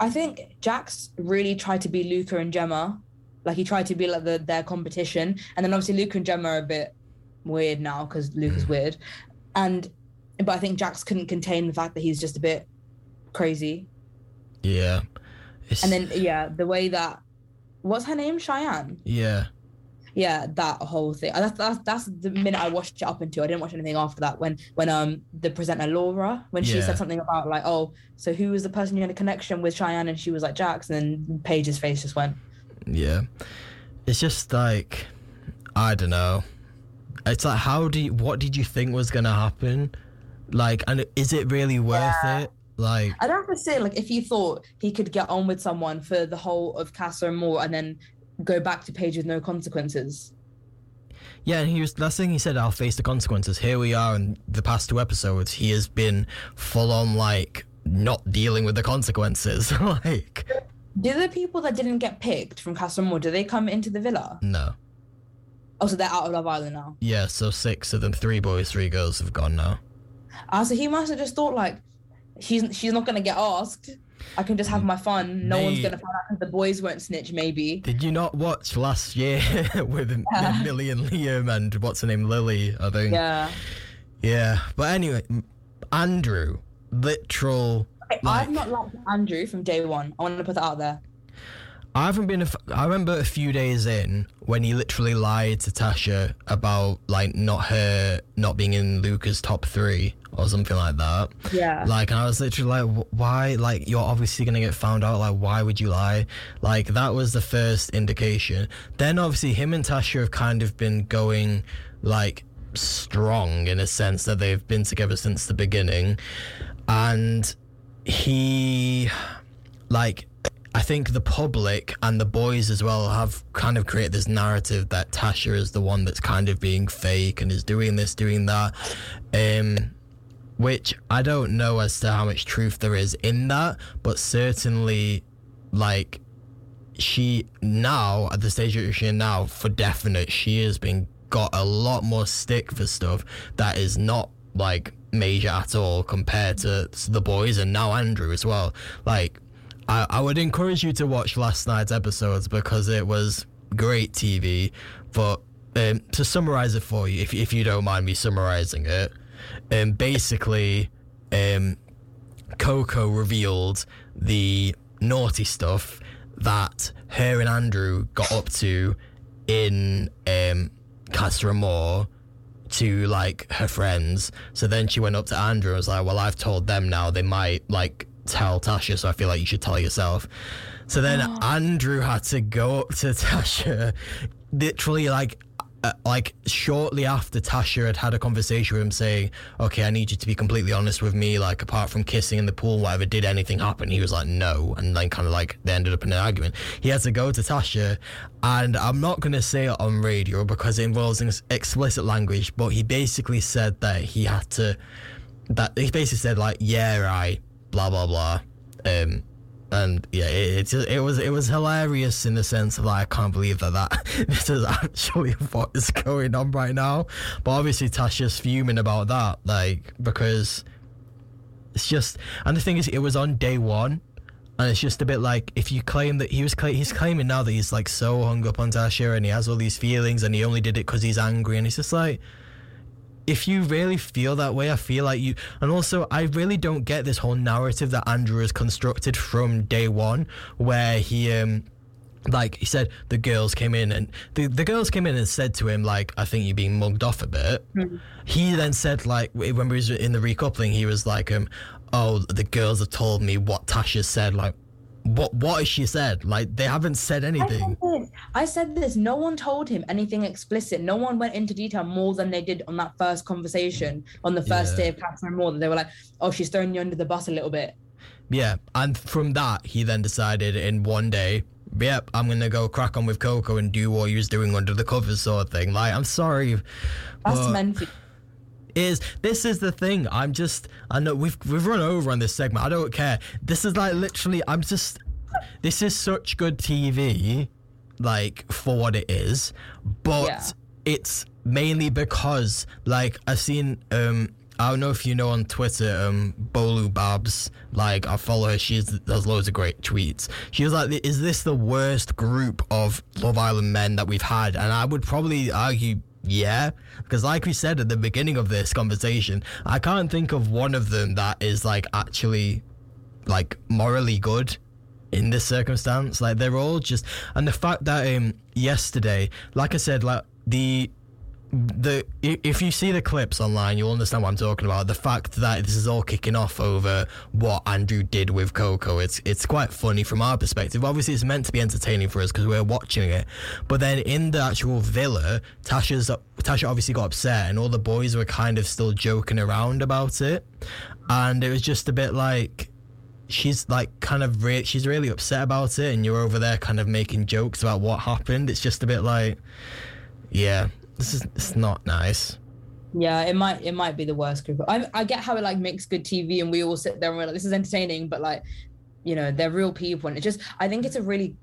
I think Jax really tried to be Luca and Gemma like he tried to be like the, their competition, and then obviously Luke and Gemma are a bit weird now because Luke is hmm. weird, and but I think Jax couldn't contain the fact that he's just a bit crazy. Yeah. It's... And then yeah, the way that what's her name, Cheyenne. Yeah. Yeah, that whole thing. That's, that's that's the minute I watched it up until I didn't watch anything after that. When when um the presenter Laura when she yeah. said something about like oh so who was the person you had a connection with Cheyenne and she was like Jax and then Paige's face just went yeah. It's just like I don't know. It's like how do you, what did you think was gonna happen? Like, and is it really worth yeah. it? Like, I'd have to say, like, if you thought he could get on with someone for the whole of Casa Amor and then go back to Paige with no consequences. Yeah, and he was last thing he said, I'll face the consequences. Here we are in the past two episodes. He has been full on like not dealing with the consequences. like do the people that didn't get picked from Casa Amor, do they come into the villa? No. Oh, so they're out of Love Island now? Yeah, so six of them, three boys, three girls have gone now. Ah, so he must have just thought like, she's she's not gonna get asked. I can just have my fun. No Mate, one's gonna find out because the boys won't snitch. Maybe. Did you not watch last year with yeah. Millie and Liam and what's her name, Lily? I think. Yeah. Yeah, but anyway, Andrew, literal like, I've not liked Andrew from day one. I want to put that out there. I haven't been. A f- I remember a few days in when he literally lied to Tasha about like not her not being in Luca's top three or something like that. Yeah. Like, and I was literally like, why? Like, you're obviously gonna get found out. Like, why would you lie? Like, that was the first indication. Then obviously, him and Tasha have kind of been going like strong in a sense that they've been together since the beginning, and he like I think the public and the boys as well have kind of created this narrative that Tasha is the one that's kind of being fake and is doing this, doing that. Um, which I don't know as to how much truth there is in that, but certainly, like, she now, at the stage that she's in now, for definite, she has been got a lot more stick for stuff that is not, like, major at all compared to the boys and now Andrew as well. Like, I, I would encourage you to watch last night's episodes because it was great TV. But um, to summarize it for you, if, if you don't mind me summarizing it, um, basically, um, Coco revealed the naughty stuff that her and Andrew got up to in um, Casa to like her friends. So then she went up to Andrew and was like, Well, I've told them now they might like tell Tasha, so I feel like you should tell yourself. So then oh. Andrew had to go up to Tasha, literally like uh, like shortly after Tasha had had a conversation with him saying, "Okay, I need you to be completely honest with me. Like, apart from kissing in the pool, whatever, did anything happen?" He was like, "No," and then kind of like they ended up in an argument. He had to go to Tasha, and I'm not gonna say it on radio because it involves explicit language, but he basically said that he had to. That he basically said like, "Yeah, right," blah blah blah. Um, and yeah, it, it, it was it was hilarious in the sense of like I can't believe that that this is actually what is going on right now. But obviously Tasha's fuming about that, like because it's just and the thing is, it was on day one, and it's just a bit like if you claim that he was he's claiming now that he's like so hung up on Tasha and he has all these feelings and he only did it because he's angry, and it's just like if you really feel that way, I feel like you. And also, I really don't get this whole narrative that Andrew has constructed from day one, where he um like he said the girls came in and the, the girls came in and said to him like i think you're being mugged off a bit he then said like when we was in the recoupling he was like um oh the girls have told me what tasha said like what what has she said like they haven't said I anything said, this. I said this. No one told him anything explicit. No one went into detail more than they did on that first conversation on the first Yeah. day of Casa Amor. They were like, "Oh, she's throwing you under the bus a little bit." yeah and from that he then decided in one day yep i'm gonna go crack on with coco and do what he was doing under the covers sort of thing like i'm sorry That's but- meant for is this is the thing. I'm just I know we've we've run over on this segment. I don't care. This is like literally I'm just this is such good TV like for what it is, but Yeah. it's mainly because like I've seen um I don't know if you know on Twitter, um, Bolu Babs, like I follow her, she does loads of great tweets. She was like, Is this the worst group of Love Island men that we've had? And I would probably argue, yeah. Because like we said at the beginning of this conversation, I can't think of one of them that is like actually like morally good in this circumstance. Like they're all just and the fact that um yesterday, like I said, like the the if you see the clips online, you'll understand what I'm talking about. The fact that this is all kicking off over what Andrew did with Coco, it's it's quite funny from our perspective. Obviously, it's meant to be entertaining for us because we're watching it. But then in the actual villa, Tasha's Tasha obviously got upset, and all the boys were kind of still joking around about it, and it was just a bit like she's like kind of re- she's really upset about it and you're over there kind of making jokes about what happened it's just a bit like yeah this is it's not nice Yeah, it might it might be the worst group. I I get how it like makes good TV and we all sit there and we're like, this is entertaining, but like, you know, they're real people and it just I think it's a really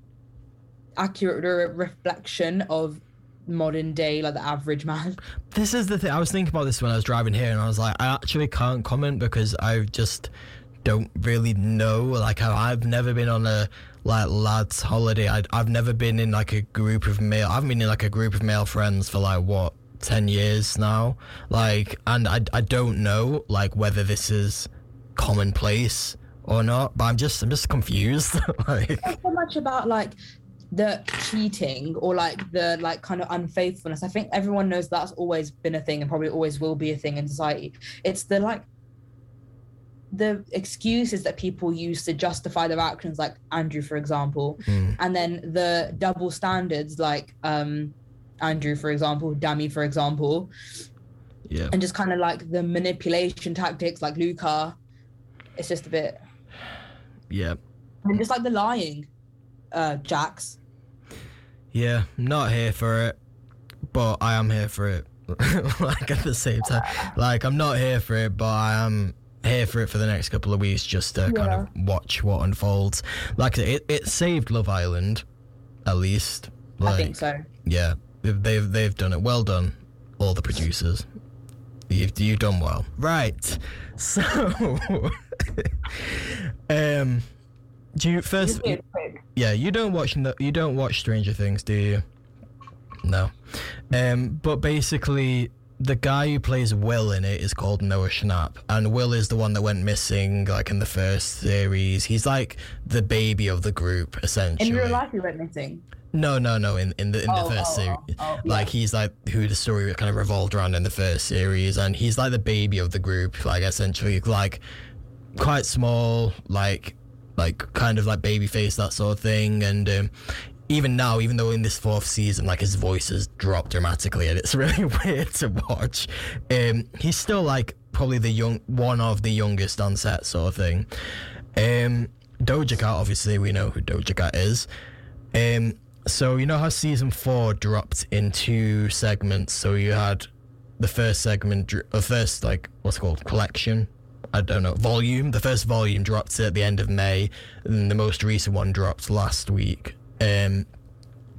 accurate re- reflection of modern day like the average man. this is the thing i was thinking about this when i was driving here and i was like i actually can't comment because i've just don't really know like i've never been on a like lads holiday I, i've never been in like a group of male i haven't been in like a group of male friends for like what 10 years now like and i, I don't know like whether this is commonplace or not but i'm just i'm just confused like so much about like the cheating or like the like kind of unfaithfulness. I think everyone knows that's always been a thing and probably always will be a thing in society. It's the like the excuses that people use to justify their actions, like Andrew, for example, Hmm. and then the double standards, like um Andrew, for example, Dami, for example, yeah and just kind of like the manipulation tactics, like Luca. It's just a bit, yeah and just like the lying, uh, Jax. Yeah, not here for it, but I am here for it. like at the same time, like I'm not here for it, but I am here for it for the next couple of weeks just to kind of watch what unfolds. Like it, it saved Love Island, at least. Like, I think so. Yeah, they've, they've done it. Well done, all the producers. You've you've done well. Right. So, um, do you first? Quick. Yeah, you don't watch you don't watch Stranger Things, do you? No. Um, but basically, the guy who plays Will in it is called Noah Schnapp, and Will is the one that went missing, like in the first series. He's like the baby of the group, essentially. In real life, he went missing. No, no, no. In in the in the Oh, first oh, series, oh, oh, like yeah. he's like who the story kind of revolved around in the first series, and he's like the baby of the group, like essentially like quite small, like like kind of like baby face that sort of thing, and um, even now, even though in this fourth season, like his voice has dropped dramatically, and it's really weird to watch. Um, he's still like probably the young one of the youngest on set, sort of thing. Um, Doja Cat, obviously, we know who Doja Cat is. Um, so you know how season four dropped in two segments. So you had the first segment, the first like what's called collection. I don't know volume. The first volume dropped at the end of May, and the most recent one dropped last week. Um,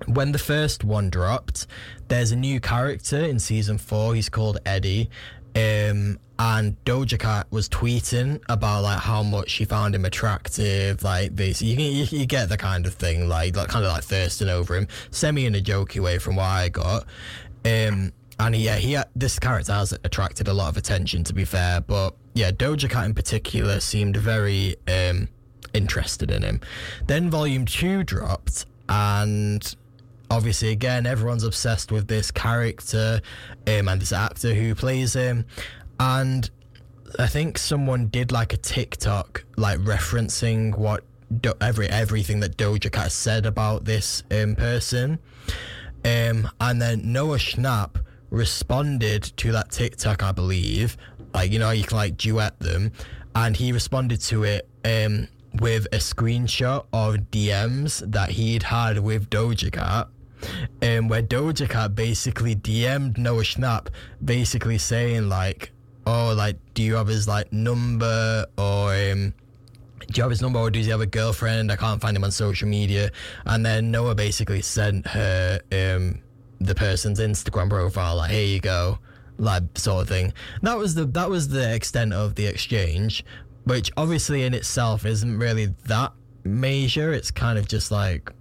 when the first one dropped, there's a new character in season four. He's called Eddie. Um, and Doja Cat was tweeting about like how much she found him attractive, like this. You, you, you get the kind of thing, like, like kind of like thirsting over him, semi in a jokey way from what I got. Um, and yeah, he this character has attracted a lot of attention, to be fair. But yeah, Doja Cat in particular seemed very um interested in him. Then Volume Two dropped, and obviously again everyone's obsessed with this character um, and this actor who plays him. And i think someone did like a tiktok like referencing what do- every everything that doja cat said about this um, person. Um, and then noah schnapp responded to that tiktok i believe. Like you know you can like duet them? And he responded to it um, with a screenshot of dms that he'd had with doja cat um, where Doja Cat basically DM'd Noah Schnapp, basically saying like, "Oh, like, do you have his like number or um, do you have his number or does he have a girlfriend? I can't find him on social media." And then Noah basically sent her um, the person's Instagram profile, like, "Here you go," like sort of thing. That was the that was the extent of the exchange, which obviously in itself isn't really that major. It's kind of just like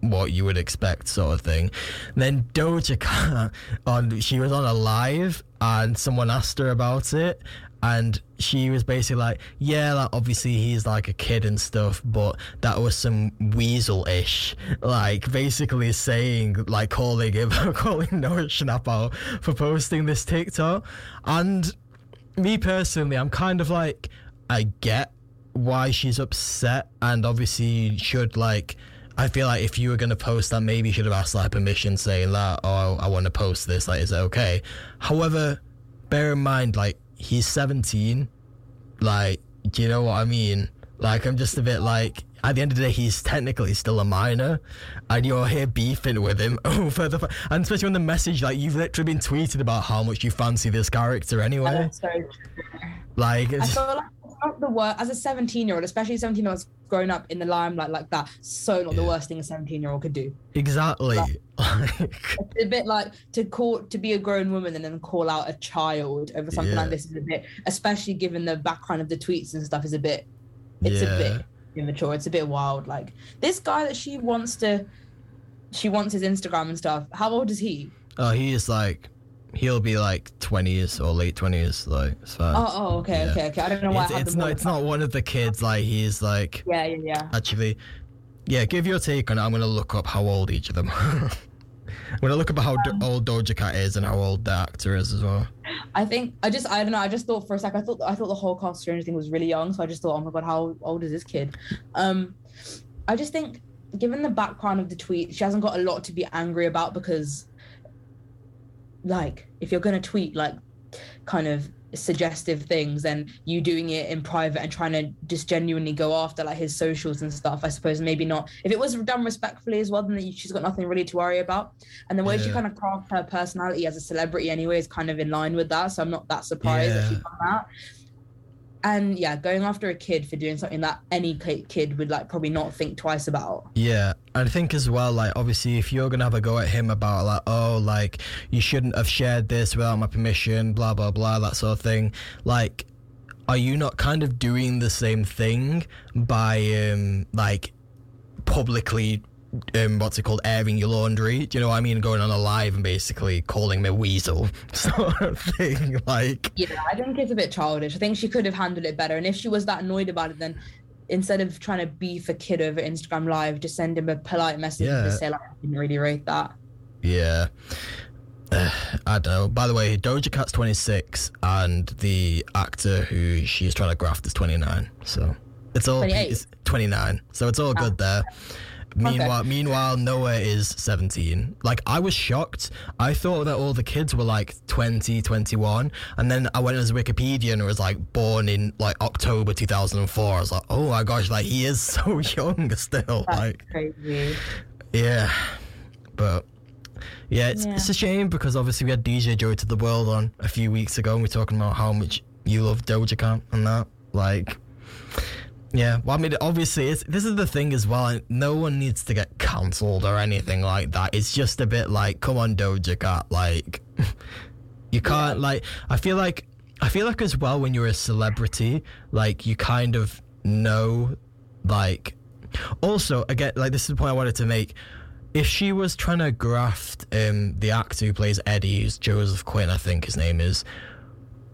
what you would expect, sort of thing. then Doja Cat, on she was on a live, and someone asked her about it, and she was basically like, "Yeah, like obviously he's like a kid and stuff, but that was some weasel-ish, like basically saying like calling him, calling Noah Schnapp out for posting this TikTok, and me personally, I'm kind of like, I get why she's upset, and obviously should like." I feel like if you were gonna post that, maybe you should have asked like permission, saying that, "Oh, I want to post this." Like, is it okay? However, bear in mind, like he's 17. Like, do you know what I mean? Like, I'm just a bit like. At the end of the day, he's technically still a minor, and you're here beefing with him over the. And especially when the message, like, you've literally been tweeted about how much you fancy this character anyway. That's so true. Like, I feel like it's not the worst as a 17 year old, especially 17 year olds grown up in the limelight like that. So not the worst thing a 17 year old could do. exactly. Like, It's a bit like to call to be a grown woman and then call out a child over something Yeah. like this is a bit, especially given the background of the tweets and stuff, is a bit. It's a bit immature. It's a bit wild. Like this guy that she wants to, she wants his Instagram and stuff. How old is he? oh, he is like, he'll be like 20s or late 20s. Like, fine. Oh, oh, okay, Yeah. okay, okay. I don't know why. it's it's not it's not one of the kids like he's like Yeah, yeah, yeah. actually yeah give your take on it i'm gonna look up how old each of them i'm look up how old doja cat is and how old the actor is as well I think I just I don't know. I just thought for a sec. I thought I thought the whole cast of Stranger was really young. So I just thought, oh my god, how old is this kid? Um, I just think, given the background of the tweet, she hasn't got a lot to be angry about because, like, if you're gonna tweet like, kind of suggestive things, and you doing it in private and trying to just genuinely go after like his socials and stuff. I suppose maybe not. If it was done respectfully as well, then she's got nothing really to worry about. And the way she kind of craft her personality as a celebrity anyway is kind of in line with that. So I'm not that surprised that she's Yeah. done that. And yeah, going after a kid for doing something that any kid would like probably not think twice about. yeah i think as well like obviously if you're gonna have a go at him about like oh like you shouldn't have shared this without my permission blah blah blah that sort of thing like are you not kind of doing the same thing by um like publicly um what's it called airing your laundry do you know what i mean going on a live and basically calling me weasel sort of thing like Yeah, I think it's a bit childish. I think she could have handled it better. And if she was that annoyed about it, then instead of trying to beef a kid over Instagram Live, just send him a polite message and Yeah. just say like, I didn't really rate that. Yeah. Uh, I don't know. By the way, Doja Cat's 26 and the actor who she's trying to graft is 29. So it's all 28? it's 29. So it's all good there. Meanwhile, meanwhile, Noah is 17. Like, I was shocked. I thought that all the kids were like 20, 21. And then I went on his Wikipedia and it was like born in like October 2004. I was like, oh my gosh, like he is so young still. That's Like, crazy. yeah, but yeah, it's, Yeah. it's a shame because obviously we had DJ Joy to the World on a few weeks ago, and we are talking about how much you love Doja Cat and that. Like, yeah, well, I mean, obviously, it's, this is the thing as well. No one needs to get cancelled or anything like that. It's just a bit like, come on, Doja Cat, like, you can't like. I feel like I feel like as well when you're a celebrity, like you kind of know, like. Also, again, like this is the point I wanted to make. If she was trying to graft um, the actor who plays Eddie, who's Joseph Quinn, I think his name is.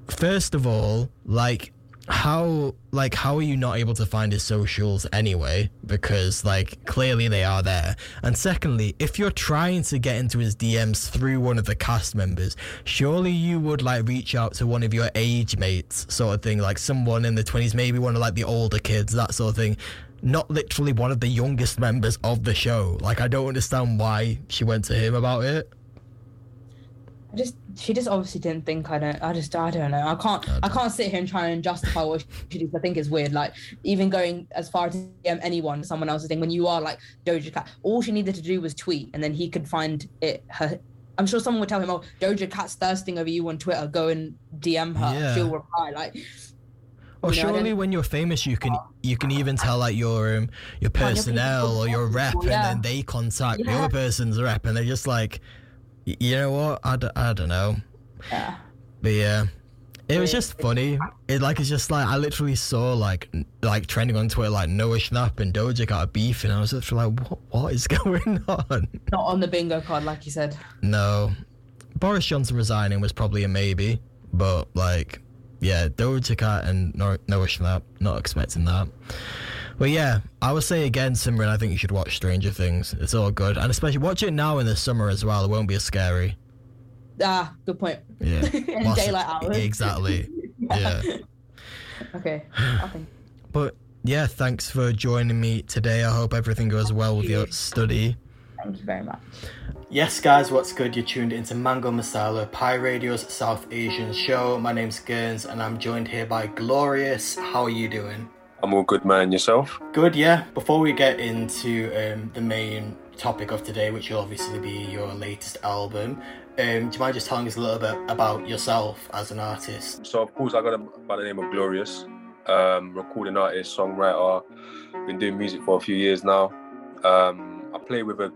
First of all, like how like how are you not able to find his socials anyway? Because like clearly they are there. And secondly if you're trying to get into his dms through one of the cast members surely you would like reach out to one of your age mates sort of thing like someone in the 20s maybe one of like the older kids that sort of thing. Not literally one of the youngest members of the show. Like i don't understand why she went to him about it just she just obviously didn't think I don't I just I don't know. I can't I can't sit here and try and justify what she did I think is weird. Like even going as far as DM anyone someone else's thing when you are like Doja Cat all she needed to do was tweet and then he could find it her I'm sure someone would tell him oh Doja Cat's thirsting over you on Twitter. Go and DM her. Yeah. she'll reply like Or You know, surely when you're famous, you can you can even tell like your um, your personnel or your rep, people, and then they contact the other person's rep, and they're just like, you know what? I, d- I don't know, yeah but yeah. It was just funny. It like it's just like I literally saw like like trending on Twitter like Noah Schnapp and Doja Cat are and I was literally like, what what is going on? not on the bingo card like you said No, Boris Johnson resigning was probably a maybe, but like, yeah, Doja Cat and Noah Schnapp, not expecting that. But yeah, I would say again, Simran, I think you should watch Stranger Things. It's all good, and especially watch it now in the summer as well. It won't be as scary. ah good point Yeah, in Whilst- daylight hours Exactly. Yeah. okay I But yeah, thanks for joining me today. I hope everything goes well with your study. thank you very much Yes, guys, what's good? You're tuned into Mango Masala, Pi Radio's South Asian show. My name's Gerns, and I'm joined here by Gloryuss. How are you doing? I'm all good, man. Yourself? Good, yeah. Before we get into um, the main topic of today, which will obviously be your latest album, um, do you mind just telling us a little bit about yourself as an artist? So, of course, I got a, by the name of Gloryuss, um, recording artist, songwriter. Been doing music for a few years now. Um, I play with a,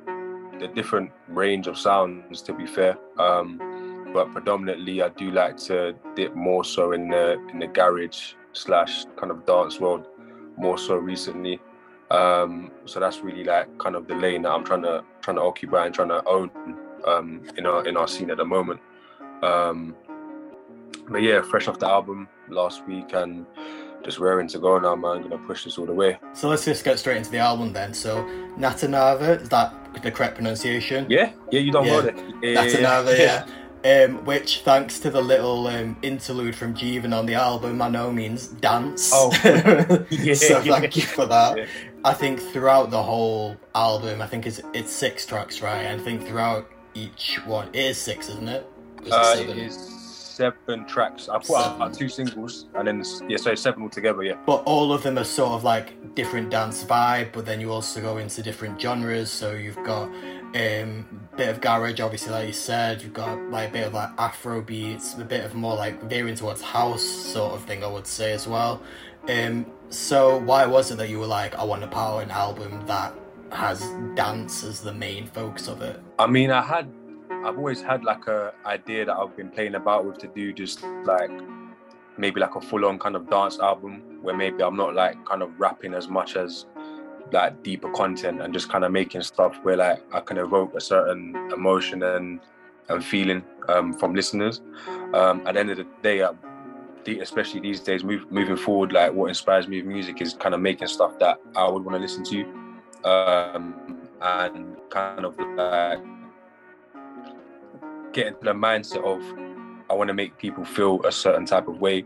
a different range of sounds, to be fair. Um, but predominantly, I do like to dip more so in the in the garage slash kind of dance world, more so recently. Um, so that's really like kind of the lane that I'm trying to trying to occupy and trying to own um, in our in our scene at the moment. Um, but yeah, fresh off the album last week and just raring to go now, man. Gonna push this all the way. So let's just get straight into the album then. So, Natanavā, is that the correct pronunciation? Yeah, yeah, you done Yeah. there. Yeah, That's another, yeah. Um, which, thanks to the little um, interlude from Jeevan on the album, I know means dance. Oh. Yeah, so yeah. thank you for that. Yeah. I think throughout the whole album, I think it's it's six tracks, right? I think throughout each one, it is six, isn't it? Or it Uh, seven? it is seven tracks. I put out two singles and then yeah, so seven altogether. Yeah. But all of them are sort of like different dance vibe, but then you also go into different genres. So you've got um, bit of garage, obviously, like you said. You've got like a bit of like Afro beats, a bit of more like veering towards house sort of thing, I would say as well. Um, so why was it that you were like, I want to power an album that has dance as the main focus of it? I mean, I had, I've always had like a idea that I've been playing about with to do just like maybe like a full-on kind of dance album where maybe I'm not like kind of rapping as much as like deeper content and just kind of making stuff where like I can evoke a certain emotion and and feeling um, from listeners. Um, at the end of the day, the- especially these days, move, moving forward, like what inspires me with music is kind of making stuff that I would want to listen to, um, and kind of like get into the mindset of I want to make people feel a certain type of way.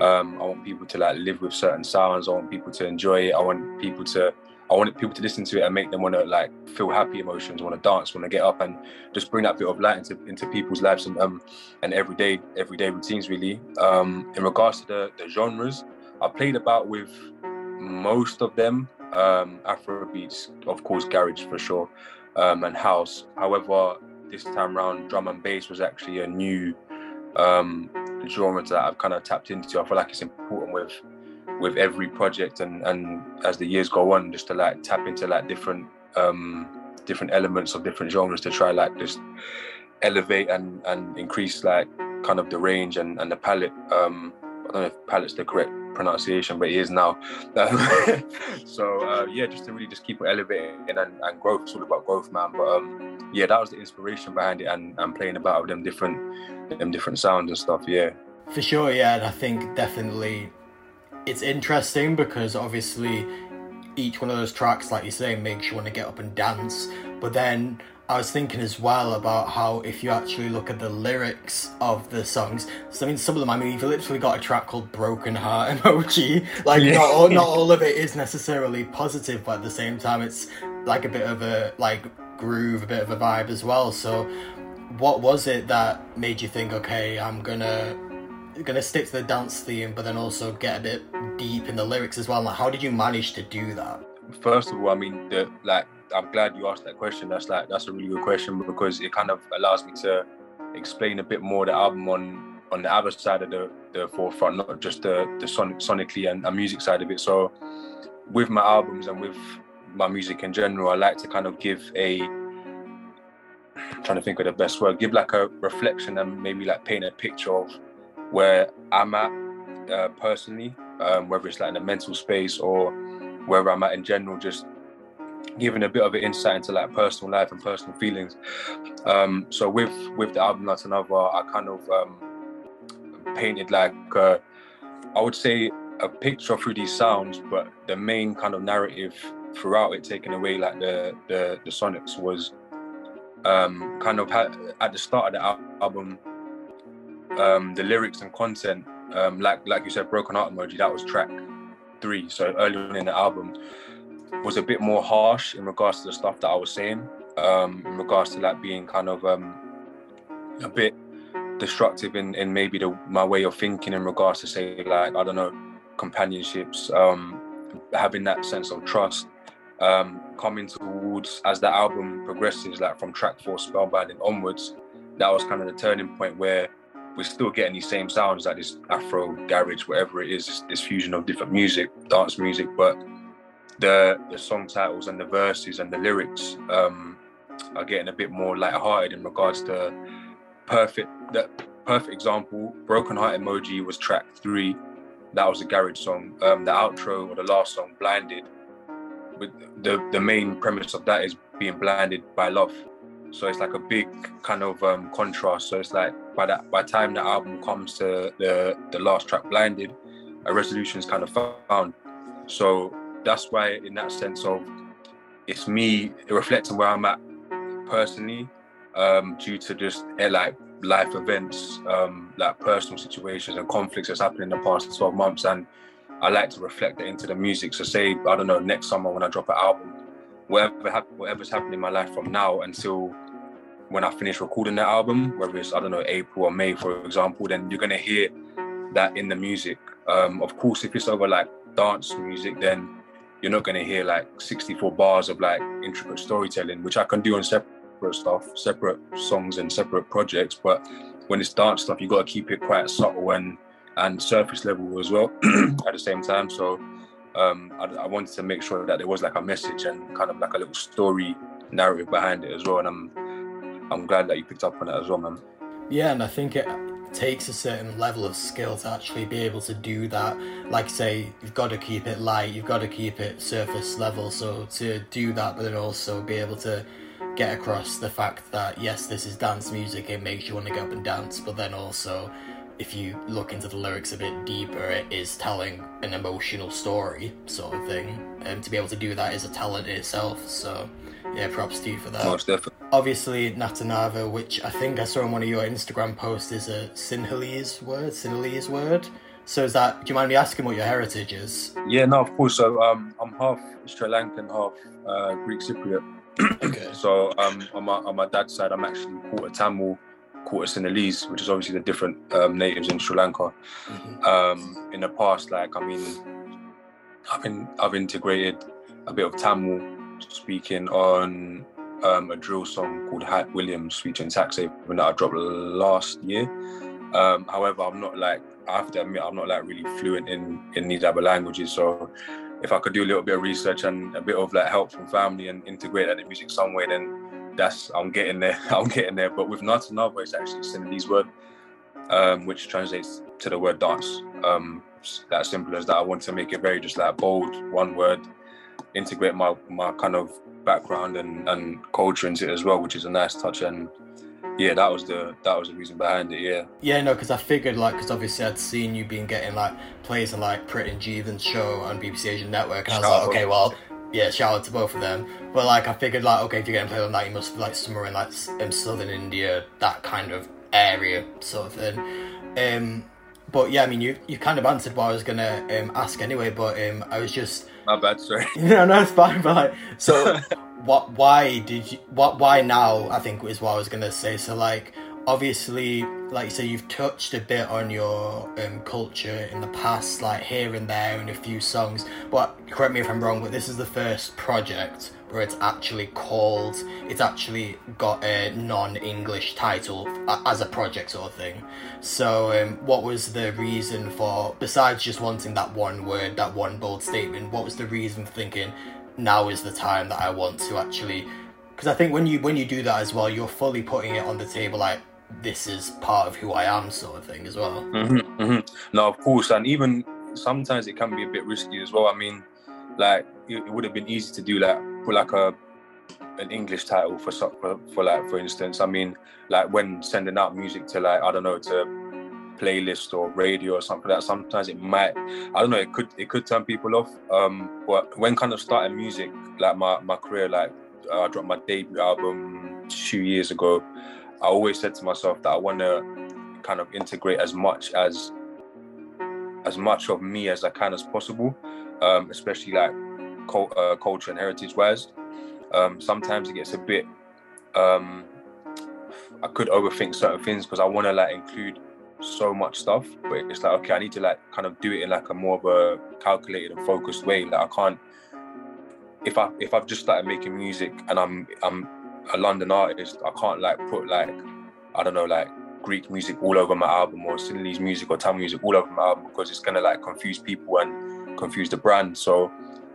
Um, I want people to like live with certain sounds. I want people to enjoy it. I want people to I wanted people to listen to it and make them want to like feel happy emotions, want to dance, want to get up and just bring that bit of light into, into people's lives and um and everyday everyday routines really. Um, in regards to the, the genres, I played about with most of them. Um, Afro beats, of course, garage for sure, um, and house. However, this time round, drum and bass was actually a new um, genre that I've kind of tapped into. I feel like it's important with with every project and and as the years go on, just to like tap into like different um, different elements of different genres to try like just elevate and and increase like kind of the range and and the palette. Um, I don't know if palette's the correct pronunciation, but it is now. so uh, yeah, just to really just keep it elevating and, and growth. It's all about growth, man. But um, yeah, that was the inspiration behind it, and, and playing about with them different them different sounds and stuff. Yeah, For sure, yeah, and I think definitely it's interesting because obviously each one of those tracks, like you say, makes you want to get up and dance. But then I was thinking as well about how if you actually look at the lyrics of the songs, so I mean some of them, I mean you've literally got a track called Broken Heart Emoji. Like Yeah. not, all, not all of it is necessarily positive, but at the same time it's like a bit of a like groove, a bit of a vibe as well. So what was it that made you think, okay, I'm gonna gonna stick to the dance theme, but then also get a bit deep in the lyrics as well? Like how did you manage to do that? First of all, I mean, the, like, I'm glad you asked that question. That's like that's a really good question because it kind of allows me to explain a bit more the album on on the other side of the, the forefront, not just the the sonic, sonically and, and music side of it. So, with my albums and with my music in general, I like to kind of give a I'm trying to think of the best word, give like a reflection and maybe like paint a picture of where I'm at uh, personally, um, whether it's like in a mental space or where I'm at in general, just giving a bit of an insight into like personal life and personal feelings. Um, so with with the album Natanavā, I kind of um, painted like uh, I would say a picture through these sounds, but the main kind of narrative throughout it, taking away like the the, the sonics, was um, kind of had, at the start of the al- album, um, the lyrics and content, um, like like you said, Broken Heart Emoji, that was track three. So early on in the album was a bit more harsh in regards to the stuff that I was saying, um, in regards to like being kind of um, a bit destructive in, in maybe the my way of thinking in regards to say like I don't know companionships, um, having that sense of trust, um, coming towards as the album progresses, like from track four spellbinding onwards, that was kind of the turning point where we're still getting these same sounds like this Afro garage, whatever it is, this, fusion of different music, dance music, but the the song titles and the verses and the lyrics um, are getting a bit more light-hearted in regards to perfect that perfect example broken heart emoji was track three. That was a garage song. Um, the outro or the last song blinded. With the the main premise of that is being blinded by love so it's like a big kind of um, contrast so it's like by that by the time the album comes to the the last track blinded a resolution is kind of found so that's why in that sense of it's me reflecting where i'm at personally um, due to just eh, like life events, um, like personal situations and conflicts that's happened in the past 12 months. And I like to reflect that into the music. So say, I don't know, next summer when I drop an album, whatever whatever's happening in my life from now until when I finish recording that album, whether it's, I don't know, April or May, for example, then you're to hear that in the music. Um, of course, if it's over like dance music, then you're not to hear like 64 bars of like intricate storytelling, which I can do on separate stuff, separate songs and separate projects. But when it's dance stuff, you got to keep it quite subtle and and surface level as well at the same time. So um, I, I wanted to make sure that there was like a message and kind of like a little story narrative behind it as well. And I'm I'm glad that you picked up on it as well, man. Yeah, and I think it takes a certain level of skill to actually be able to do that. Like say, you've got to keep it light, you've got to keep it surface level. So to do that, but then also be able to get across the fact that yes, this is dance music, it makes you want to get up and dance, but then also if you look into the lyrics a bit deeper, it is telling an emotional story, sort of thing. And to be able to do that is a talent in itself. So, yeah, props to you for that Most definitely. obviously Natanavā, which I think I saw in one of your Instagram posts, is a Sinhalese word. Sinhalese word. So is that? Do you mind me asking what your heritage is? Yeah, no, of course. So um, I'm half Sri Lankan, half uh, Greek Cypriot. Okay. So um, on my on my dad's side, I'm actually quarter Tamil, quarter Sinhalese, which is obviously the different um, natives in Sri Lanka. Mhm. Um, in the past, like I mean, I've been I've integrated a bit of Tamil speaking on um, a drill song called Hat Williams featuring Taxaven that I dropped last year. Um, however, I'm not like I have to admit I'm not like really fluent in in these other languages. So if I could do a little bit of research and a bit of like help from family and integrate that in music some way, then that's I'm getting there. I'm getting there. But with Natanavā, it's actually a Sinhalese word, um, which translates to the word dance. Um, that simple as that. I want to make it very just like bold, one word, integrate my my kind of background and, and culture into it as well, which is a nice touch. And yeah, that was the that was the reason behind it. Yeah. Yeah, no, because I figured like because obviously I'd seen you being getting like plays on like Prit and Jeevan's show on BBC Asian Network, and I was Shout like, okay, well, yeah, shout out to both of them. But like I figured like okay, if you're getting played on that, you must be like somewhere in like um, southern India, that kind of area sort of thing. Um, but yeah, I mean you you kind of answered what I was gonna um, ask anyway. But um, I was just My bad. Sorry. no, no, it's fine. But like, so what? Why did you? What? Why now? I think is what I was gonna say. So like, obviously, like you say, you've touched a bit on your um, culture in the past, like here and there in a few songs. But correct me if I'm wrong, but this is the first project where it's actually called. It's actually got a non-English title as a project sort of thing. So, um, what was the reason for, besides just wanting that one word, that one bold statement? What was the reason for thinking now is the time that I want to actually? Because I think when you when you do that as well, you're fully putting it on the table, like this is part of who I am, sort of thing as well. hmm hmm No, of course, and even sometimes it can be a bit risky as well. I mean, like it, it would have been easy to do like put like a an English title for for, for like for instance. I mean, like when sending out music to like I don't know to playlist or radio or something like that. Sometimes it might I don't know it could it could turn people off. Um, but when kind of starting music, like my my career, like uh, I dropped my debut album two years ago. I always said to myself that I want to kind of integrate as much as as much of me as I can as possible, um, especially like cul- uh, culture and heritage wise. Um, sometimes it gets a bit. Um, I could overthink certain things because I want to like include so much stuff, but it's like okay, I need to like kind of do it in like a more of a calculated and focused way. Like I can't. If I if I've just started making music and I'm I'm a London artist, I can't like put like I don't know like Greek music all over my album or Sinhalese music or Tamil music all over my album because it's gonna like confuse people and confuse the brand. So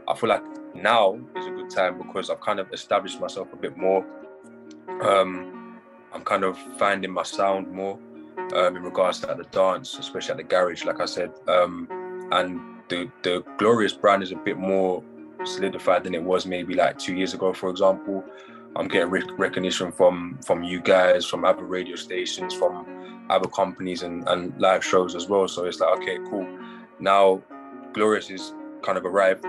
I feel like now is a good time because I've kind of established myself a bit more. Um, I'm kind of finding my sound more um, in regards to like, the dance, especially at the garage, like I said. Um, and the the Gloryuss brand is a bit more solidified than it was maybe like two years ago, for example. I'm getting rec- recognition from from you guys, from other radio stations, from other companies and, and live shows as well. So it's like, okay, cool. Now Gloryuss is kind of arrived.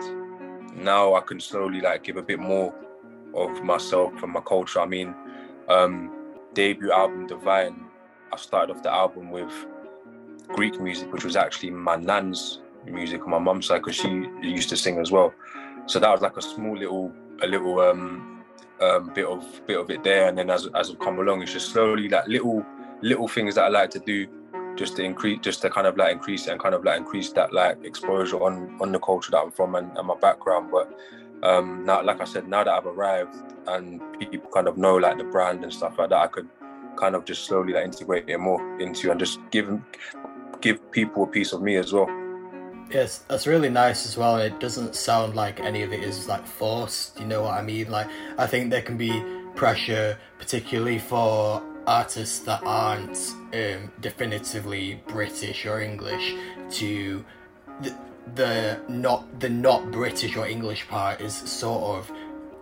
Now I can slowly like give a bit more of myself and my culture. I mean, um, debut album Divine, I started off the album with Greek music, which was actually my nan's music on my mum's side because she used to sing as well. So that was like a small little, a little um, um, bit of bit of it there, and then as as I've come along, it's just slowly like little little things that I like to do, just to increase, just to kind of like increase and kind of like increase that like exposure on on the culture that I'm from and, and my background. But um, now, like I said, now that I've arrived and people kind of know like the brand and stuff like that, I could kind of just slowly like integrate it more into and just give give people a piece of me as well. Yes, that's really nice as well. It doesn't sound like any of it is like forced. You know what I mean? Like, I think there can be pressure, particularly for artists that aren't um, definitively British or English, to the, the not the not British or English part is sort of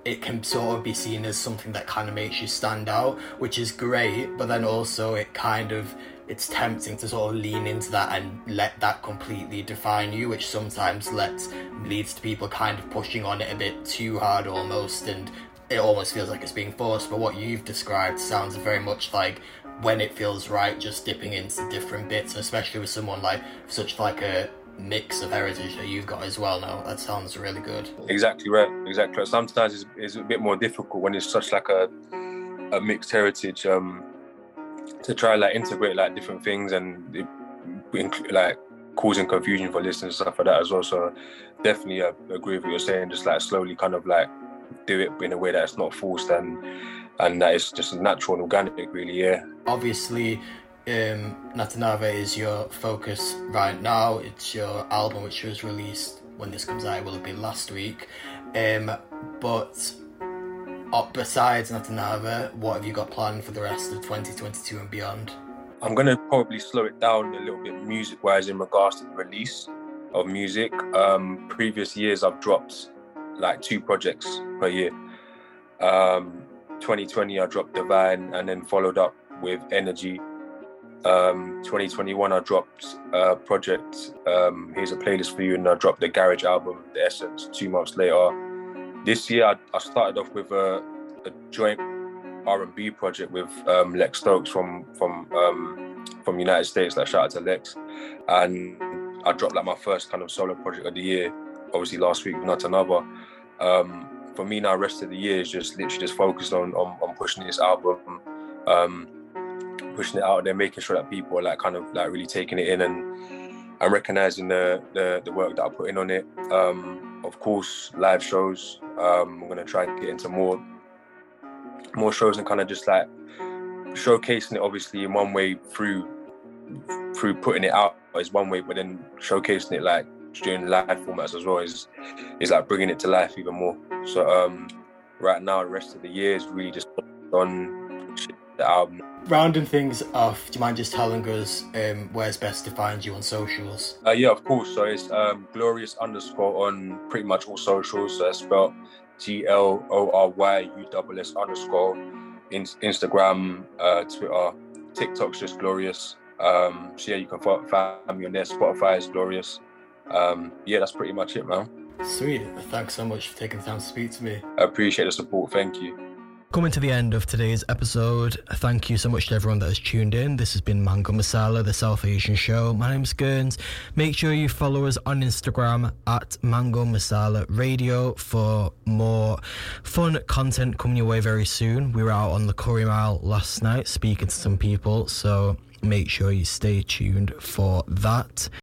it can sort of be seen as something that kind of makes you stand out, which is great. But then also it kind of it's tempting to sort of lean into that and let that completely define you, which sometimes lets leads to people kind of pushing on it a bit too hard almost, and it almost feels like it's being forced. But what you've described sounds very much like when it feels right, just dipping into different bits, especially with someone like such like a mix of heritage that you've got as well now. That sounds really good. Exactly right. Exactly. Right. Sometimes it's, it's a bit more difficult when it's such like a a mixed heritage um, to try like integrate like different things and like causing confusion for listeners and stuff like that as well. So definitely uh, agree with what you're saying. Just like slowly kind of like do it in a way that's not forced and and that it's just natural and organic. Really, yeah. Obviously, um, Natanavā is your focus right now. It's your album which was released when this comes out. Will have been last week. Um, but uh, besides Natanavā, what have you got planned for the rest of 2022 and beyond? I'm gonna probably slow it down a little bit music wise in regards to the release of music. Um, previous years I've dropped like two projects per year. Um, 2020 I dropped Divine and then followed up with energy. Um, 2021, I dropped a project. Um, here's a playlist for you, and I dropped the Garage album, The Essence, two months later. This year, I, I started off with a, a joint R&B project with um, Lex Stokes from from um, from United States. Like shout out to Lex, and I dropped like my first kind of solo project of the year. Obviously, last week, Natanavā. Um, for me now, rest of the year is just literally just focused on on, on pushing this album, um, pushing it out there, making sure that people are like kind of like really taking it in and and recognizing the the, the work that I put in on it. Um, of course, live shows. Um, I'm gonna try and get into more more shows and kind of just like showcasing it. Obviously, in one way through through putting it out is one way, but then showcasing it like during live formats as well is is like bringing it to life even more. So um, right now, the rest of the year is really just on the album. Rounding things off, do you mind just telling us um, where's best to find you on socials? Uh, yeah, of course. So it's um, Gloryuss underscore on pretty much all socials. So it's spelled G L O R Y U S S underscore. In- Instagram, uh, Twitter, TikTok's just Gloryuss. Um, so yeah, you can find me on there. Spotify is Gloryuss. Um, yeah, that's pretty much it, man. Sweet. Thanks so much for taking the time to speak to me. I appreciate the support. Thank you. Coming to the end of today's episode, thank you so much to everyone that has tuned in. This has been Mango Masala, the South Asian show. My name's GVRNZ. Make sure you follow us on Instagram at Mango Masala Radio for more fun content coming your way very soon. We were out on the Curry Mile last night speaking to some people, so make sure you stay tuned for that.